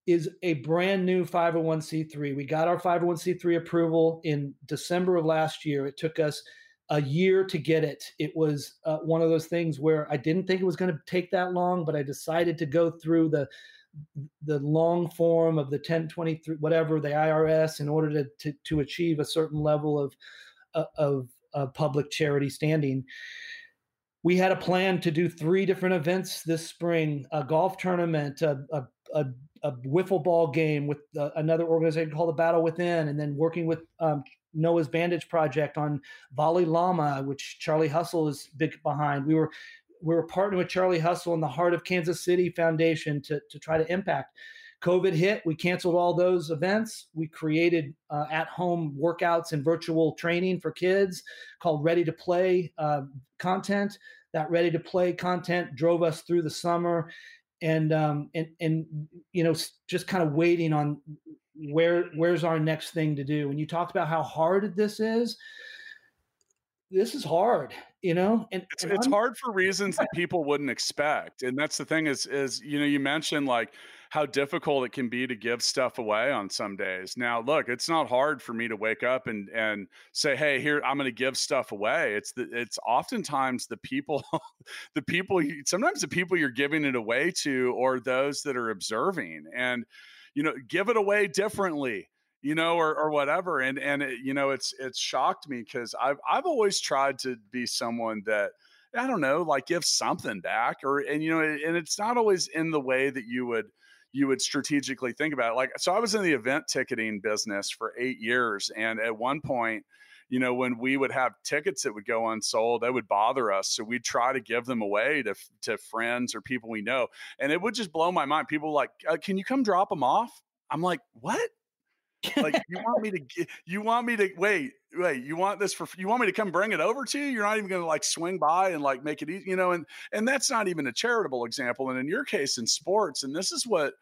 Speaker 2: is a brand new 501c3. We got our 501c3 approval in December of last year. It took us a year to get it. It was uh, one of those things where I didn't think it was going to take that long, but I decided to go through the the long form of the 1023 whatever the IRS in order to to, to achieve a certain level of uh, of, of public charity standing. We had a plan to do three different events this spring: a golf tournament, a, a, a, a wiffle ball game with uh, another organization called the Battle Within, and then working with um, Noah's Bandage Project on Volley Llama, which Charlie Hustle is big behind. We were we were partnering with Charlie Hustle and the Heart of Kansas City Foundation to, to try to impact. COVID hit, we canceled all those events. We created uh, at home workouts and virtual training for kids called Ready to Play uh, content. That Ready to Play content drove us through the summer. And, um, and, and, you know, just kind of waiting on where, where's our next thing to do. And you talked about how hard this is this is hard you know
Speaker 1: and it's, and it's hard for reasons that people wouldn't expect and that's the thing is is you know you mentioned like how difficult it can be to give stuff away on some days. Now look it's not hard for me to wake up and and say hey here i'm going to give stuff away. It's the it's oftentimes the people *laughs* the people sometimes the people you're giving it away to or those that are observing and you know give it away differently you know, or, or whatever. And, and, it, you know, it's, it's shocked me cause I've, I've always tried to be someone that, I don't know, like give something back or, and, you know, and it's not always in the way that you would, you would strategically think about it. Like, so I was in the event ticketing business for eight years. And at one point, you know, when we would have tickets that would go unsold, that would bother us. So we'd try to give them away to, to friends or people we know. And it would just blow my mind. People like, uh, can you come drop them off? I'm like, what? Like you want me *laughs* to get, you want me to wait wait you want this for you want me to come bring it over to you you're not even going to like swing by and like make it easy you know and and that's not even a charitable example and in your case in sports and this is what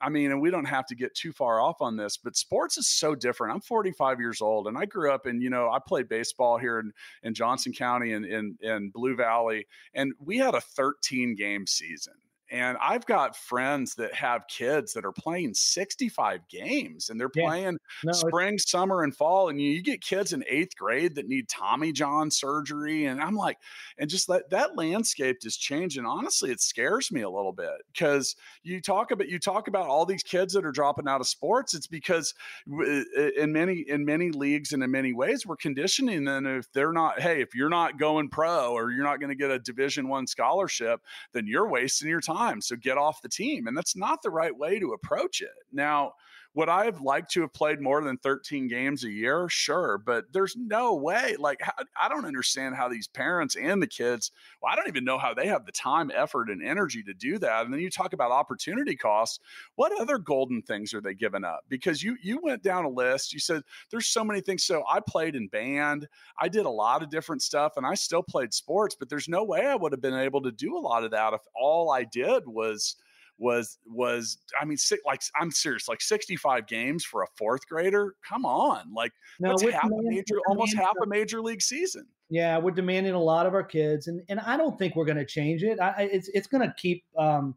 Speaker 1: I mean, and we don't have to get too far off on this, but sports is so different. I'm 45 years old and I grew up in, you know, I played baseball here in, in Johnson County and in, in Blue Valley, and we had a 13 game season. And I've got friends that have kids that are playing 65 games and they're yeah. playing no, spring, summer, and fall. And you, you, get kids in eighth grade that need Tommy John surgery. And I'm like, and just that that landscape is changing. Honestly, it scares me a little bit because you talk about you talk about all these kids that are dropping out of sports. It's because in many in many leagues and in many ways, we're conditioning them if they're not, hey, if you're not going pro or you're not going to get a division one scholarship, then you're wasting your time time. So get off the team. And that's not the right way to approach it. Now, would I have liked to have played more than 13 games a year? Sure, but there's no way. Like, I don't understand how these parents and the kids, well, I don't even know how they have the time, effort, and energy to do that. And then you talk about opportunity costs. What other golden things are they giving up? Because you you went down a list. You said there's so many things. So I played in band. I did a lot of different stuff, and I still played sports. But there's no way I would have been able to do a lot of that if all I did was was was I mean like I'm serious like 65 games for a fourth grader come on like no, that's half a major almost half a major league season
Speaker 2: yeah we're demanding a lot of our kids and and I don't think we're going to change it I, it's it's going to keep um,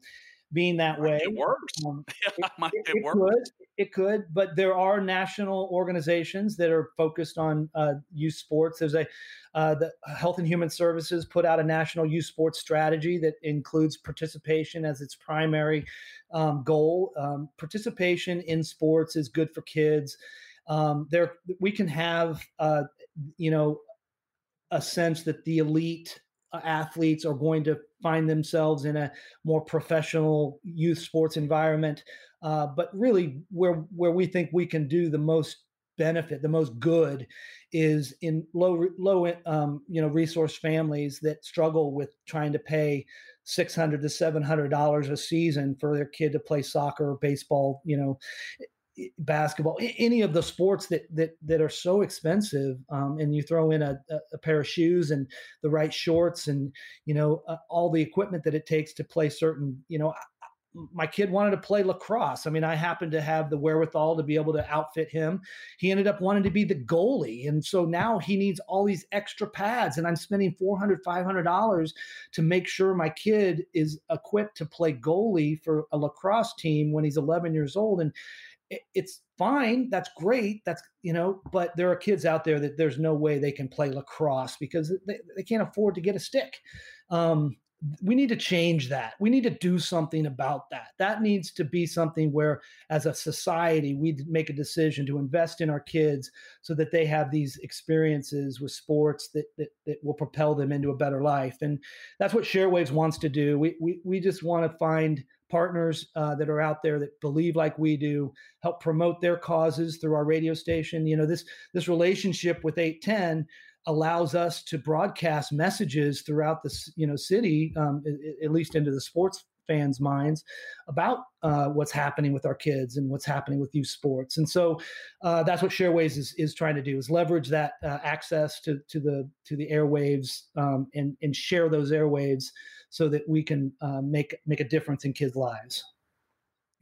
Speaker 2: being that way. *laughs*
Speaker 1: It works. Um,
Speaker 2: it, it, it, it could. It could, but there are national organizations that are focused on uh, youth sports. There's a uh, the Health and Human Services put out a national youth sports strategy that includes participation as its primary um, goal. Um, participation in sports is good for kids. Um, there, we can have, uh, you know, a sense that the elite uh, athletes are going to find themselves in a more professional youth sports environment. Uh, but really, where where we think we can do the most benefit, the most good, is in low low um, you know resource families that struggle with trying to pay six hundred to seven hundred dollars a season for their kid to play soccer baseball. You know, basketball, any of the sports that that that are so expensive, um, and you throw in a, a, pair of shoes and the right shorts and you know uh, all the equipment that it takes to play certain. You know, my kid wanted to play lacrosse. I mean, I happened to have the wherewithal to be able to outfit him. He ended up wanting to be the goalie, and so now he needs all these extra pads, and I'm spending $400, $500 to make sure my kid is equipped to play goalie for a lacrosse team when he's 11 years old, and it's fine. That's great. That's you know but there are kids out there that there's no way they can play lacrosse because they, they can't afford to get a stick. Um, we need to change that. We need to do something about that. That needs to be something where, as a society, we make a decision to invest in our kids so that they have these experiences with sports that that, that will propel them into a better life. And that's what Sharewaves wants to do. We we, we just want to find partners uh, that are out there that believe like we do, help promote their causes through our radio station. You know this this relationship with 810 allows us to broadcast messages throughout the you know city, um, at least into the sports fans' minds about uh, what's happening with our kids and what's happening with youth sports. And so uh, that's what Sharewaves is, is trying to do: is leverage that uh, access to to the to the airwaves um, and and share those airwaves so that we can uh, make make a difference in kids' lives.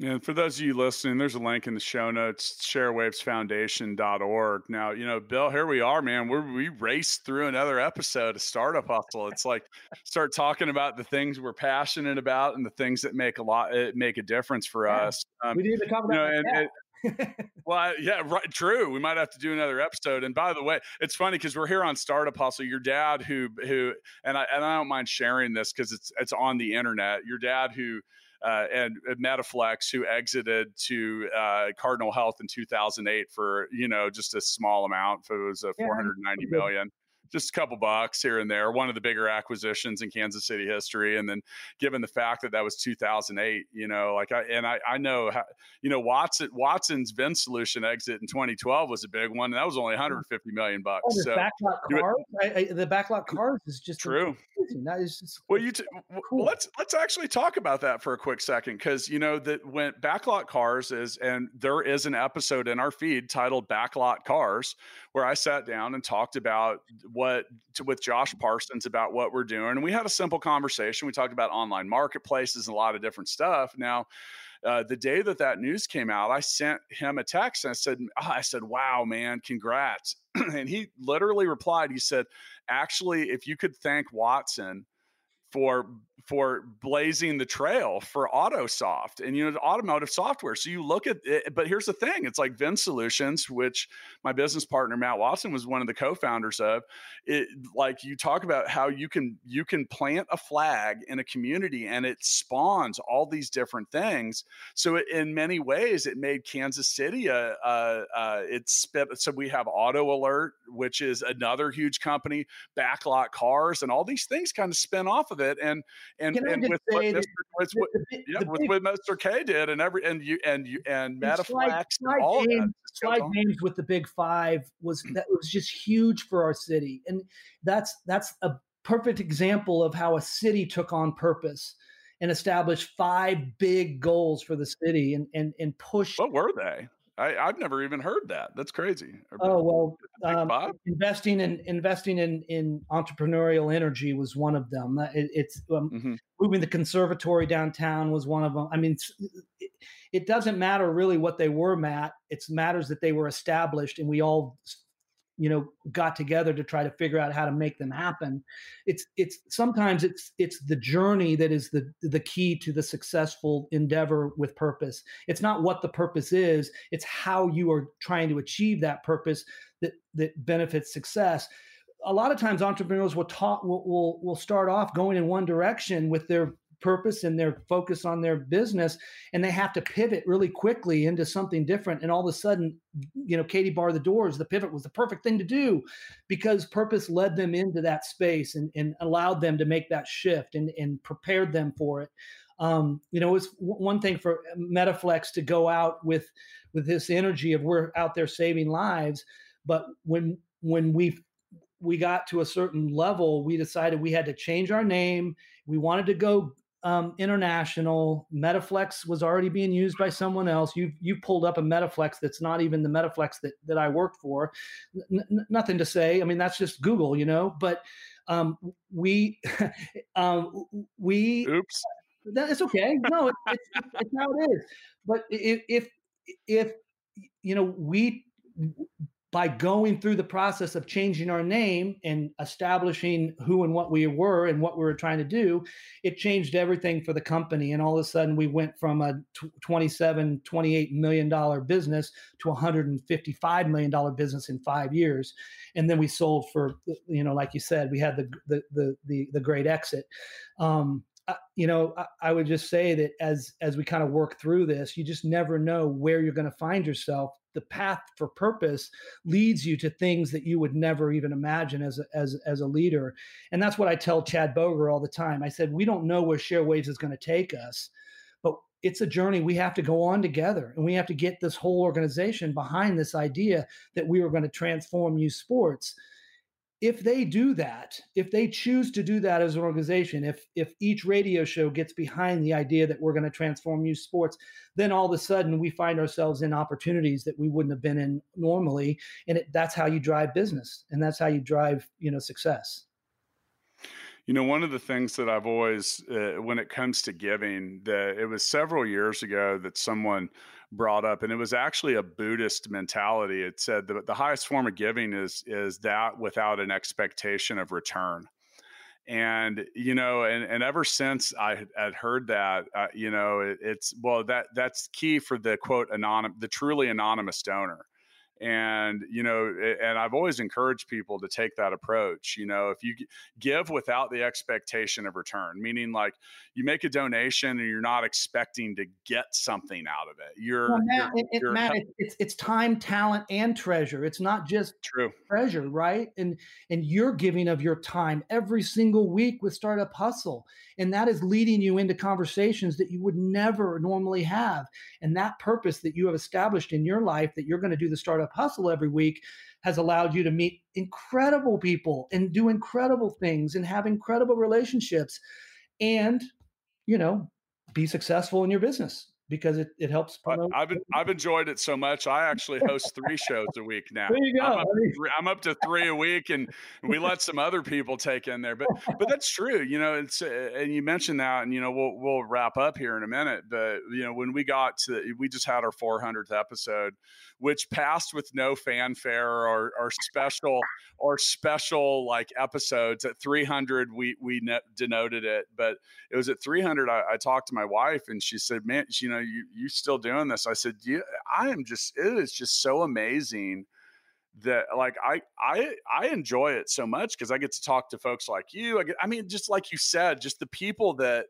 Speaker 1: And for those of you listening, there's a link in the show notes, sharewavesfoundation.org. Now, you know, Bill, here we are, man. We're, we raced through another episode of Startup Hustle. It's like start talking about the things we're passionate about and the things that make a lot, eh, make a difference for yeah. us.
Speaker 2: Um, we need to talk about you know, and, and, *laughs*
Speaker 1: well, yeah, right. True. We might have to do another episode. And by the way, it's funny because we're here on Startup Hustle. Your dad, who who, and I and I don't mind sharing this because it's it's on the internet. Your dad, who uh, and Medi-Flex, who exited to uh, Cardinal Health in 2008 for you know just a small amount. It was a yeah. 490 million. Just a couple bucks here and there. One of the bigger acquisitions in Kansas City history, and then given the fact that that was 2008, you know, like I and I, I know how, you know Watson Watson's VinSolution exit in 2012 was a big one, and that was only 150 million bucks. Oh,
Speaker 2: the
Speaker 1: so
Speaker 2: backlot cars, I, I, the backlot cars is just
Speaker 1: true.
Speaker 2: That is just
Speaker 1: well, you t- cool. let's let's actually talk about that for a quick second because you know that when backlot cars is and there is an episode in our feed titled backlot cars where I sat down and talked about what to, with Josh Parsons about what we're doing. And we had a simple conversation. We talked about online marketplaces and a lot of different stuff. Now, uh, the day that that news came out, I sent him a text and I said, oh, I said, wow, man, congrats. *clears throat* and he literally replied, he said, actually, if you could thank Watson for for blazing the trail for autosoft and you know automotive software. So you look at it but here's the thing it's like VinSolutions which my business partner matt watson was one of the co-founders of it like you talk about how you can you can plant a flag in a community and it spawns all these different things. So it, in many ways it made kansas city a, a, a it's so we have auto alert which is another huge company backlot cars and all these things kind of spin off of it. And and, and with what Mr. With, the, yeah, with what Mr. K did and every and you and you and Medi-Flex and all
Speaker 2: James, Sly James with the big five was mm. that was just huge for our city. And that's that's a perfect example of how a city took on purpose and established five big goals for the city and and and pushed
Speaker 1: what were they I, have never even heard that. That's crazy.
Speaker 2: Oh well, um, investing in investing in in entrepreneurial energy was one of them. It, it's um, mm-hmm. moving the conservatory downtown was one of them. I mean, it, it doesn't matter really what they were, Matt. It matters that they were established, and we all you know got together to try to figure out how to make them happen. It's it's sometimes it's it's the journey that is the the key to the successful endeavor with purpose. It's not what the purpose is it's how you are trying to achieve that purpose that that benefits success. A lot of times entrepreneurs will talk will, will will start off going in one direction with their purpose and their focus on their business and they have to pivot really quickly into something different and all of a sudden you know katie bar the doors. The pivot was the perfect thing to do because purpose led them into that space and, and allowed them to make that shift and, and prepared them for it. Um, you know it's one thing for Medi-Flex to go out with with this energy of we're out there saving lives but when when we we got to a certain level we decided we had to change our name. We wanted to go um, international. Medi-Flex was already being used by someone else. You you pulled up a Medi-Flex that's not even the Medi-Flex that that I worked for. N- nothing to say. I mean, that's just Google, you know. But um, we um, *laughs* we
Speaker 1: oops.
Speaker 2: It's okay. No, it, it's, it's how it is. But if if if you know we by going through the process of changing our name and establishing who and what we were and what we were trying to do, it changed everything for the company. And all of a sudden, we went from a 27, 28 million dollar business to a 155 million dollar business in five years. And then we sold for, you know, like you said, we had the the the the, the great exit. Um, you know, I, I, would just say that as as we kind of work through this, you just never know where you're going to find yourself. The path for purpose leads you to things that you would never even imagine as a, as as a leader, and that's what I tell Chad Boeger all the time. I said we don't know where ShareWaves is going to take us, but it's a journey. We have to go on together, and we have to get this whole organization behind this idea that we are going to transform youth sports if they do that, if they choose to do that as an organization, if if each radio show gets behind the idea that we're going to transform youth sports, then all of a sudden we find ourselves in opportunities that we wouldn't have been in normally, and it, that's how you drive business, and that's how you drive you know success.
Speaker 1: You know, one of the things that I've always, uh, when it comes to giving, that it was several years ago that someone brought up, and it was actually a Buddhist mentality. It said that the highest form of giving is is that without an expectation of return. And you know, and, and ever since I had heard that, uh, you know, it, it's well that that's key for the quote anonymous, the truly anonymous donor and you know and i've always encouraged people to take that approach you know if you give without the expectation of return meaning like you make a donation and you're not expecting to get something out of it. You're, well,
Speaker 2: Matt, you're, it, you're Matt it's, it's time talent and treasure. It's not just
Speaker 1: true.
Speaker 2: treasure right? And and you're giving of your time every single week with startup hustle and that is leading you into conversations that you would never normally have and that purpose that you have established in your life that you're going to do the startup hustle every week has allowed you to meet incredible people and do incredible things and have incredible relationships and you know be successful in your business because it, it helps
Speaker 1: promote. I've I've enjoyed it so much. I actually host three shows a week now. *laughs*
Speaker 2: There you go.
Speaker 1: I'm up, three, I'm up, to three a week, and we let some other people take in there. But but that's true. You know, it's uh, and you mentioned that, and you know we'll we'll wrap up here in a minute. But you know when we got to we just had our 400th episode, which passed with no fanfare or or special or special like episodes. At 300 we we denoted it, but it was at 300. I, I talked to my wife, and she said, "Man, you know." Know, you you still doing this? I said, yeah, I am just. It is just so amazing that like I I I enjoy it so much because I get to talk to folks like you. I get, I mean, just like you said, just the people that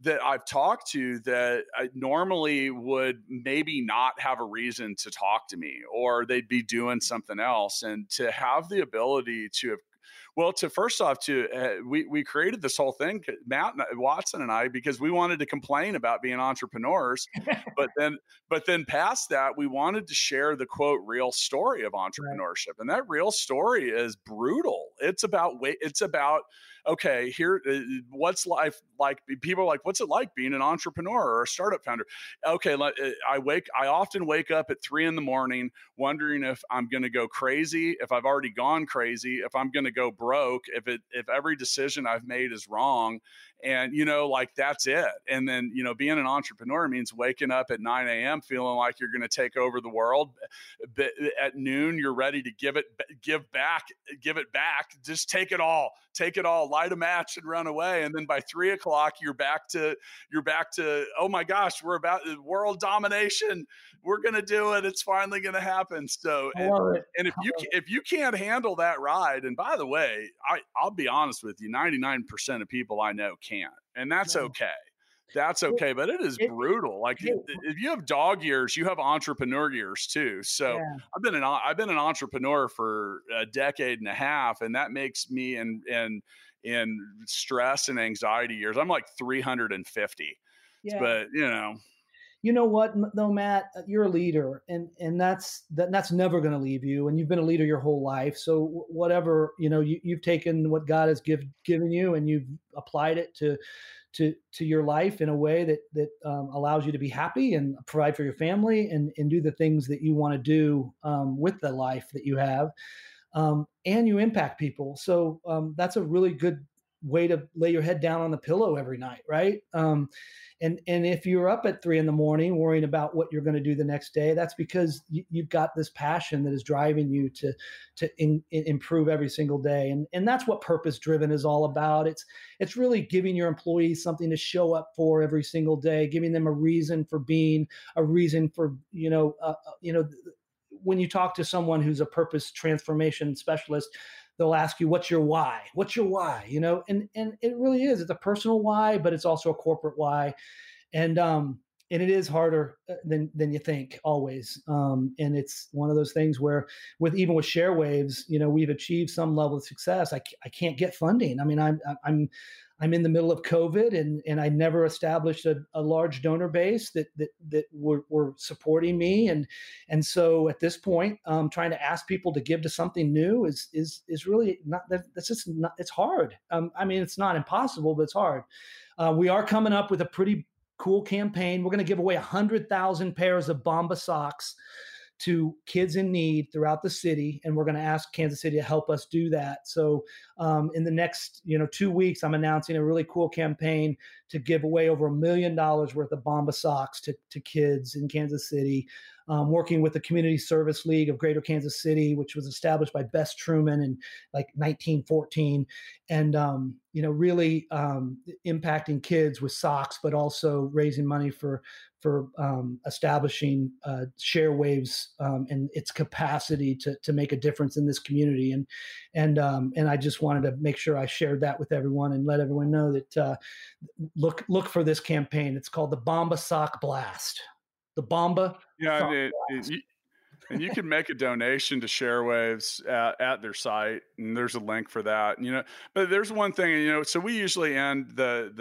Speaker 1: that I've talked to that I normally would maybe not have a reason to talk to me or they'd be doing something else and to have the ability to have well, to first off, to uh, we we created this whole thing, Matt Watson and I, because we wanted to complain about being entrepreneurs, *laughs* but then but then past that, we wanted to share the quote real story of entrepreneurship, right. and that real story is brutal. It's about wait, it's about okay, here, uh, what's life like? People are like, what's it like being an entrepreneur or a startup founder? Okay, uh, I wake, I often wake up at three in the morning wondering if I'm going to go crazy, if I've already gone crazy, if I'm going to go broke, if it, if every decision I've made is wrong, and you know like that's it. And then you know being an entrepreneur means waking up at 9 a.m feeling like you're going to take over the world but at noon you're ready to give it give back give it back. Just take it all take it all light a match and run away. And then by three o'clock you're back to you're back to oh my gosh we're about world domination. We're going to do it. It's finally going to happen. So and, and, if you if you can't handle that ride and by the way i i'll be honest with you 99% of people i know can't, and that's okay. That's okay, but it is brutal. Like if you have dog years, you have entrepreneur years too. So yeah. I've been an I've been an entrepreneur for a decade and a half, and that makes me in in in stress and anxiety years. I'm like 350. Yeah. But you know,
Speaker 2: you know what though matt uh, you're a leader and and that's that, that's never going to leave you and you've been a leader your whole life so whatever you know you, you've taken what god has give, given you and you've applied it to to to your life in a way that that um, allows you to be happy and provide for your family and and do the things that you want to do um, with the life that you have um, and you impact people so um, that's a really good way to lay your head down on the pillow every night, right? Um, and and if you're up at three in the morning worrying about what you're going to do the next day, that's because you, have got this passion that is driving you to to in, in improve every single day, and and that's what purpose driven is all about. It's it's really giving your employees something to show up for every single day, giving them a reason for being, a reason for you know uh, uh you know when you talk to someone who's a purpose transformation specialist they'll ask you what's your why? What's your why? You know and and it really is. It's a personal why but it's also a corporate why. And um and it is harder uh, than than you think always um, and it's one of those things where with even with sharewaves you know we've achieved some level of success i, I can't get funding i mean i'm i'm I'm in the middle of COVID and, and I never established a, a large donor base that that, that were, were supporting me. And and so at this point, um, trying to ask people to give to something new is is is really not that that's just not it's hard. Um, I mean, it's not impossible, but it's hard. Uh, we are coming up with a pretty cool campaign. We're going to give away a hundred thousand pairs of Bomba socks to kids in need throughout the city, and we're going to ask Kansas City to help us do that. So, um, in the next you know two weeks, I'm announcing a really cool campaign to give away over a million dollars worth of Bomba socks to to kids in Kansas City um, working with the Community Service League of Greater Kansas City, which was established by Bess Truman in like 1914, and um, you know really um, impacting kids with socks, but also raising money for for um, establishing uh, ShareWaves um, and its capacity to to make a difference in this community. And and um, and I just wanted to make sure I shared that with everyone and let everyone know that uh, look look for this campaign. It's called the Bomba Sock Blast. The Bomba.
Speaker 1: Yeah, it, it, and you can make a donation to ShareWaves at, at, their site, and there's a link for that. You know, but there's one thing, you know. So we usually end the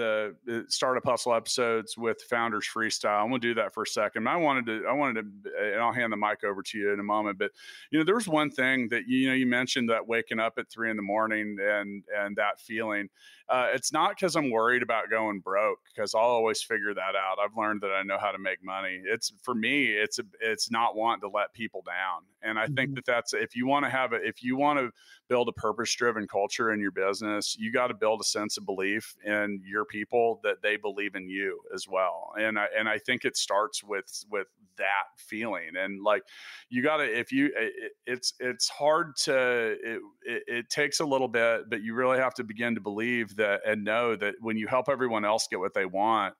Speaker 1: the uh, startup hustle episodes with founders freestyle. I'm gonna do that for a second. I wanted to, I wanted to, and I'll hand the mic over to you in a moment. But you know, there was one thing that you know you mentioned that waking up at three in the morning and and that feeling. Uh, it's not because I'm worried about going broke because I'll always figure that out. I've learned that I know how to make money. It's for me, it's a, it's not wanting to let people down. And I mm-hmm. think that that's if you want to have it, if you want to build a purpose driven culture in your business, you got to build a sense of belief in your people that they believe in you as well. And I and I think it starts with with that feeling and like you got to if you it, it's it's hard to it, it, it takes a little bit but you really have to begin to believe that and know that when you help everyone else get what they want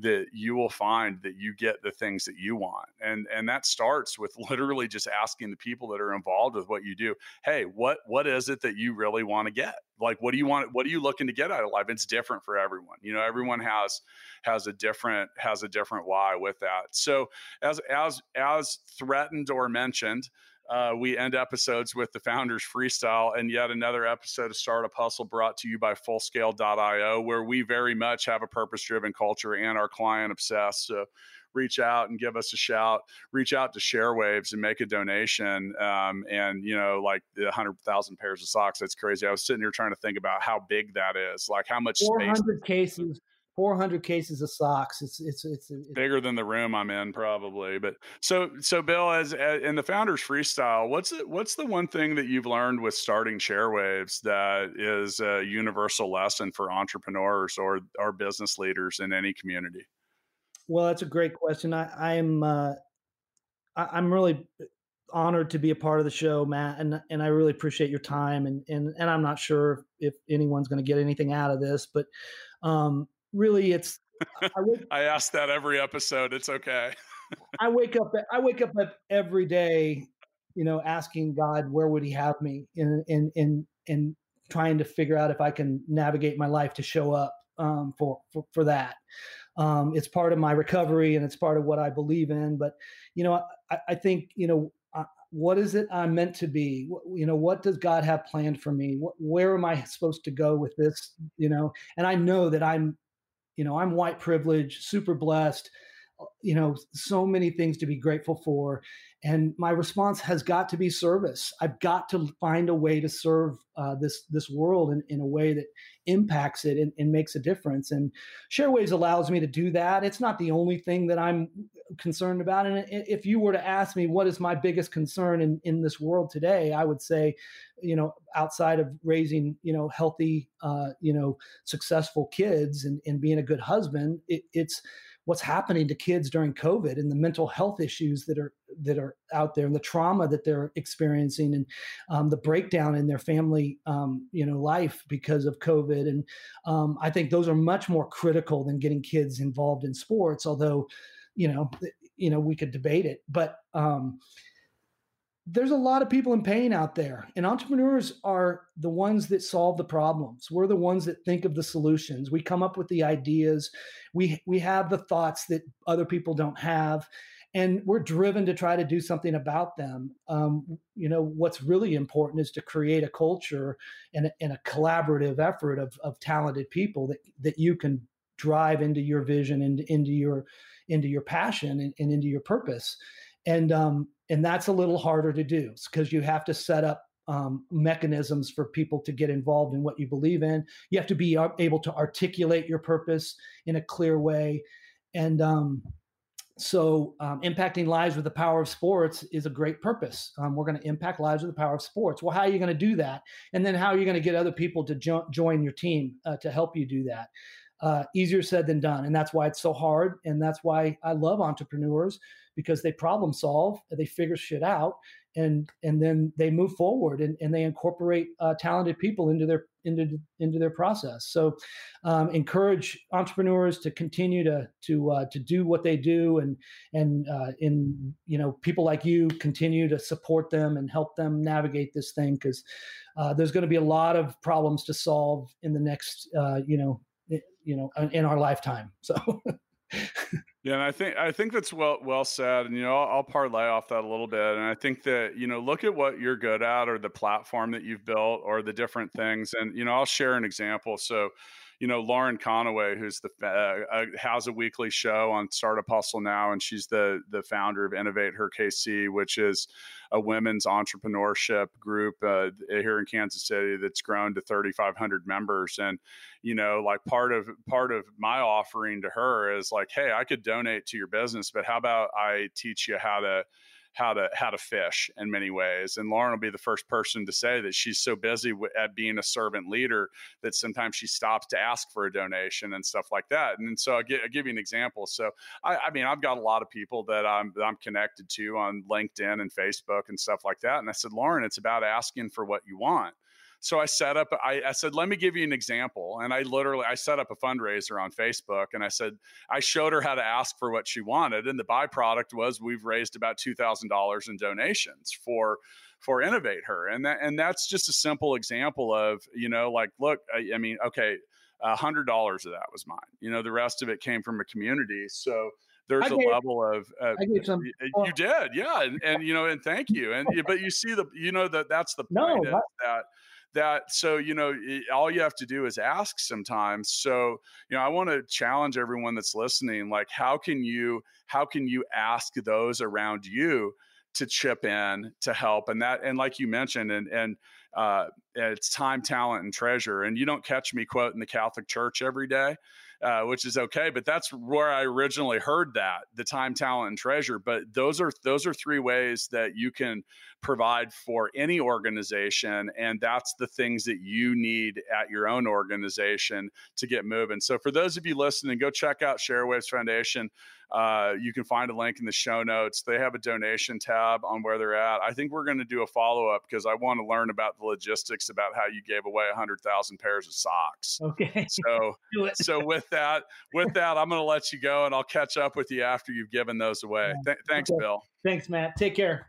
Speaker 1: that you will find that you get the things that you want. And and that starts with *laughs* literally just asking the people that are involved with what you do hey what what is it that you really want to get? Like what do you want what are you looking to get out of life? It's different for everyone. You know everyone has has a different has a different why with that. So as as as threatened or mentioned uh, we end episodes with the founders freestyle and yet another episode of startup hustle brought to you by fullscale.io where we very much have a purpose driven culture and our client obsessed. So reach out and give us a shout. Reach out to sharewaves and make a donation um, and you know like the 100000 pairs of socks. That's crazy. I was sitting here trying to think about how big that is like how much
Speaker 2: 400 space cases 400 cases of socks. It's, it's, it's, it's
Speaker 1: bigger than the room I'm in probably. But so, so Bill, as, as in the founders freestyle, what's it, what's the one thing that you've learned with starting ShareWaves that is a universal lesson for entrepreneurs or, or business leaders in any community?
Speaker 2: Well, that's a great question. I, I'm, uh, I, I'm really honored to be a part of the show, Matt, and and I really appreciate your time. And and and I'm not sure if anyone's going to get anything out of this, but um, really it's
Speaker 1: I, wake, I ask that every episode. It's okay.
Speaker 2: I wake up I wake up every day, you know, asking God where would he have me in in in in trying to figure out if I can navigate my life to show up um, for, for for that. Um, it's part of my recovery and it's part of what I believe in. But you know, I, I think you know what is it I'm meant to be? You know, what does God have planned for me? where am I supposed to go with this? You know, and I know that I'm you know i'm white privileged super blessed uh, you know so many things to be grateful for and my response has got to be service. I've got to find a way to serve uh, this this world in, in a way that impacts it and, and, makes a difference. And sharewaves allows me to do that. It's not the only thing that i'm concerned about. And if you were to ask me what is my biggest concern in, in this world today i would say you know outside of raising you know healthy uh, you know successful kids and, and being a good husband it, it's what's happening to kids during COVID and the mental health issues that are that are out there and the trauma that they're experiencing and um, the breakdown in their family um, you know life because of COVID. And um, I think those are much more critical than getting kids involved in sports although you know you know we could debate it. But um, there's a lot of people in pain out there and entrepreneurs are the ones that solve the problems. We're the ones that think of the solutions. We come up with the ideas. We we have the thoughts that other people don't have and we're driven to try to do something about them. Um, you know what's really important is to create a culture and a, and a collaborative effort of, of talented people that that you can drive into your vision and into your into your passion and, and into your purpose. And um, and that's a little harder to do because you have to set up um, mechanisms for people to get involved in what you believe in. You have to be able to articulate your purpose in a clear way, and um, so um, impacting lives with the power of sports is a great purpose. Um, we're going to impact lives with the power of sports. Well, how are you going to do that? And then how are you going to get other people to jo- join your team uh, to help you do that? Uh, easier said than done, and that's why it's so hard. And that's why I love entrepreneurs because they problem solve, they figure shit out, and and then they move forward and, and they incorporate uh, talented people into their into into their process. So um, encourage entrepreneurs to continue to to uh, to do what they do and and uh, in you know people like you continue to support them and help them navigate this thing because uh, there's going to be a lot of problems to solve in the next uh, you know you know in our lifetime. So. *laughs*
Speaker 1: Yeah, and I think I think that's well well said, and you know I'll, I'll, parlay off that a little bit, and I think that you know look at what you're good at, or the platform that you've built, or the different things, and you know I'll share an example. So, you know Lauren Conaway, who's the uh, has a weekly show on Startup Hustle now, and she's the the founder of Innovate Her KC, which is a women's entrepreneurship group uh, here in Kansas City that's grown to 3,500 members. And you know, like part of part of my offering to her is like, hey, I could donate to your business, but how about I teach you how to how to how to fish in many ways. And Lauren will be the first person to say that she's so busy w- at being a servant leader that sometimes she stops to ask for a donation and stuff like that. And so I'll, get, I'll give you an example. So I, I, mean, I've got a lot of people that I'm that I'm connected to on LinkedIn and Facebook and stuff like that. And I said, Lauren, it's about asking for what you want. So I set up, I, I, said, let me give you an example. And I literally, I set up a fundraiser on Facebook and I said, I showed her how to ask for what she wanted. And the byproduct was we've raised about $2,000 in donations for, for Innovate Her. And that, and that's just a simple example of, you know, like, look, I, I mean, okay, a hundred dollars of that was mine. You know, the rest of it came from a community. So, there's a level of uh, you did yeah and, and, you know and thank you and but you see the you know that that's the point no, that that so you know all you have to do is ask sometimes so you know i want to challenge everyone that's listening like how can you how can you ask those around you to chip in to help and that and like you mentioned and and uh, it's time talent and treasure and you don't catch me quoting the catholic church every day uh, which is okay. But that's where I originally heard that the time, talent, and treasure. But those are those are three ways that you can provide for any organization, and that's the things that you need at your own organization to get moving. So for those of you listening, go check out Sharewaves Foundation. Uh, you can find a link in the show notes. They have a donation tab on where they're at. I think we're going to do a follow up because I want to learn about the logistics about how you gave away 100,000 pairs of socks.
Speaker 2: Okay. *laughs*
Speaker 1: So, so with that, with that, I'm going to let you go and I'll catch up with you after you've given those away. Th- thanks, okay. Bill.
Speaker 2: Thanks, Matt. Take care.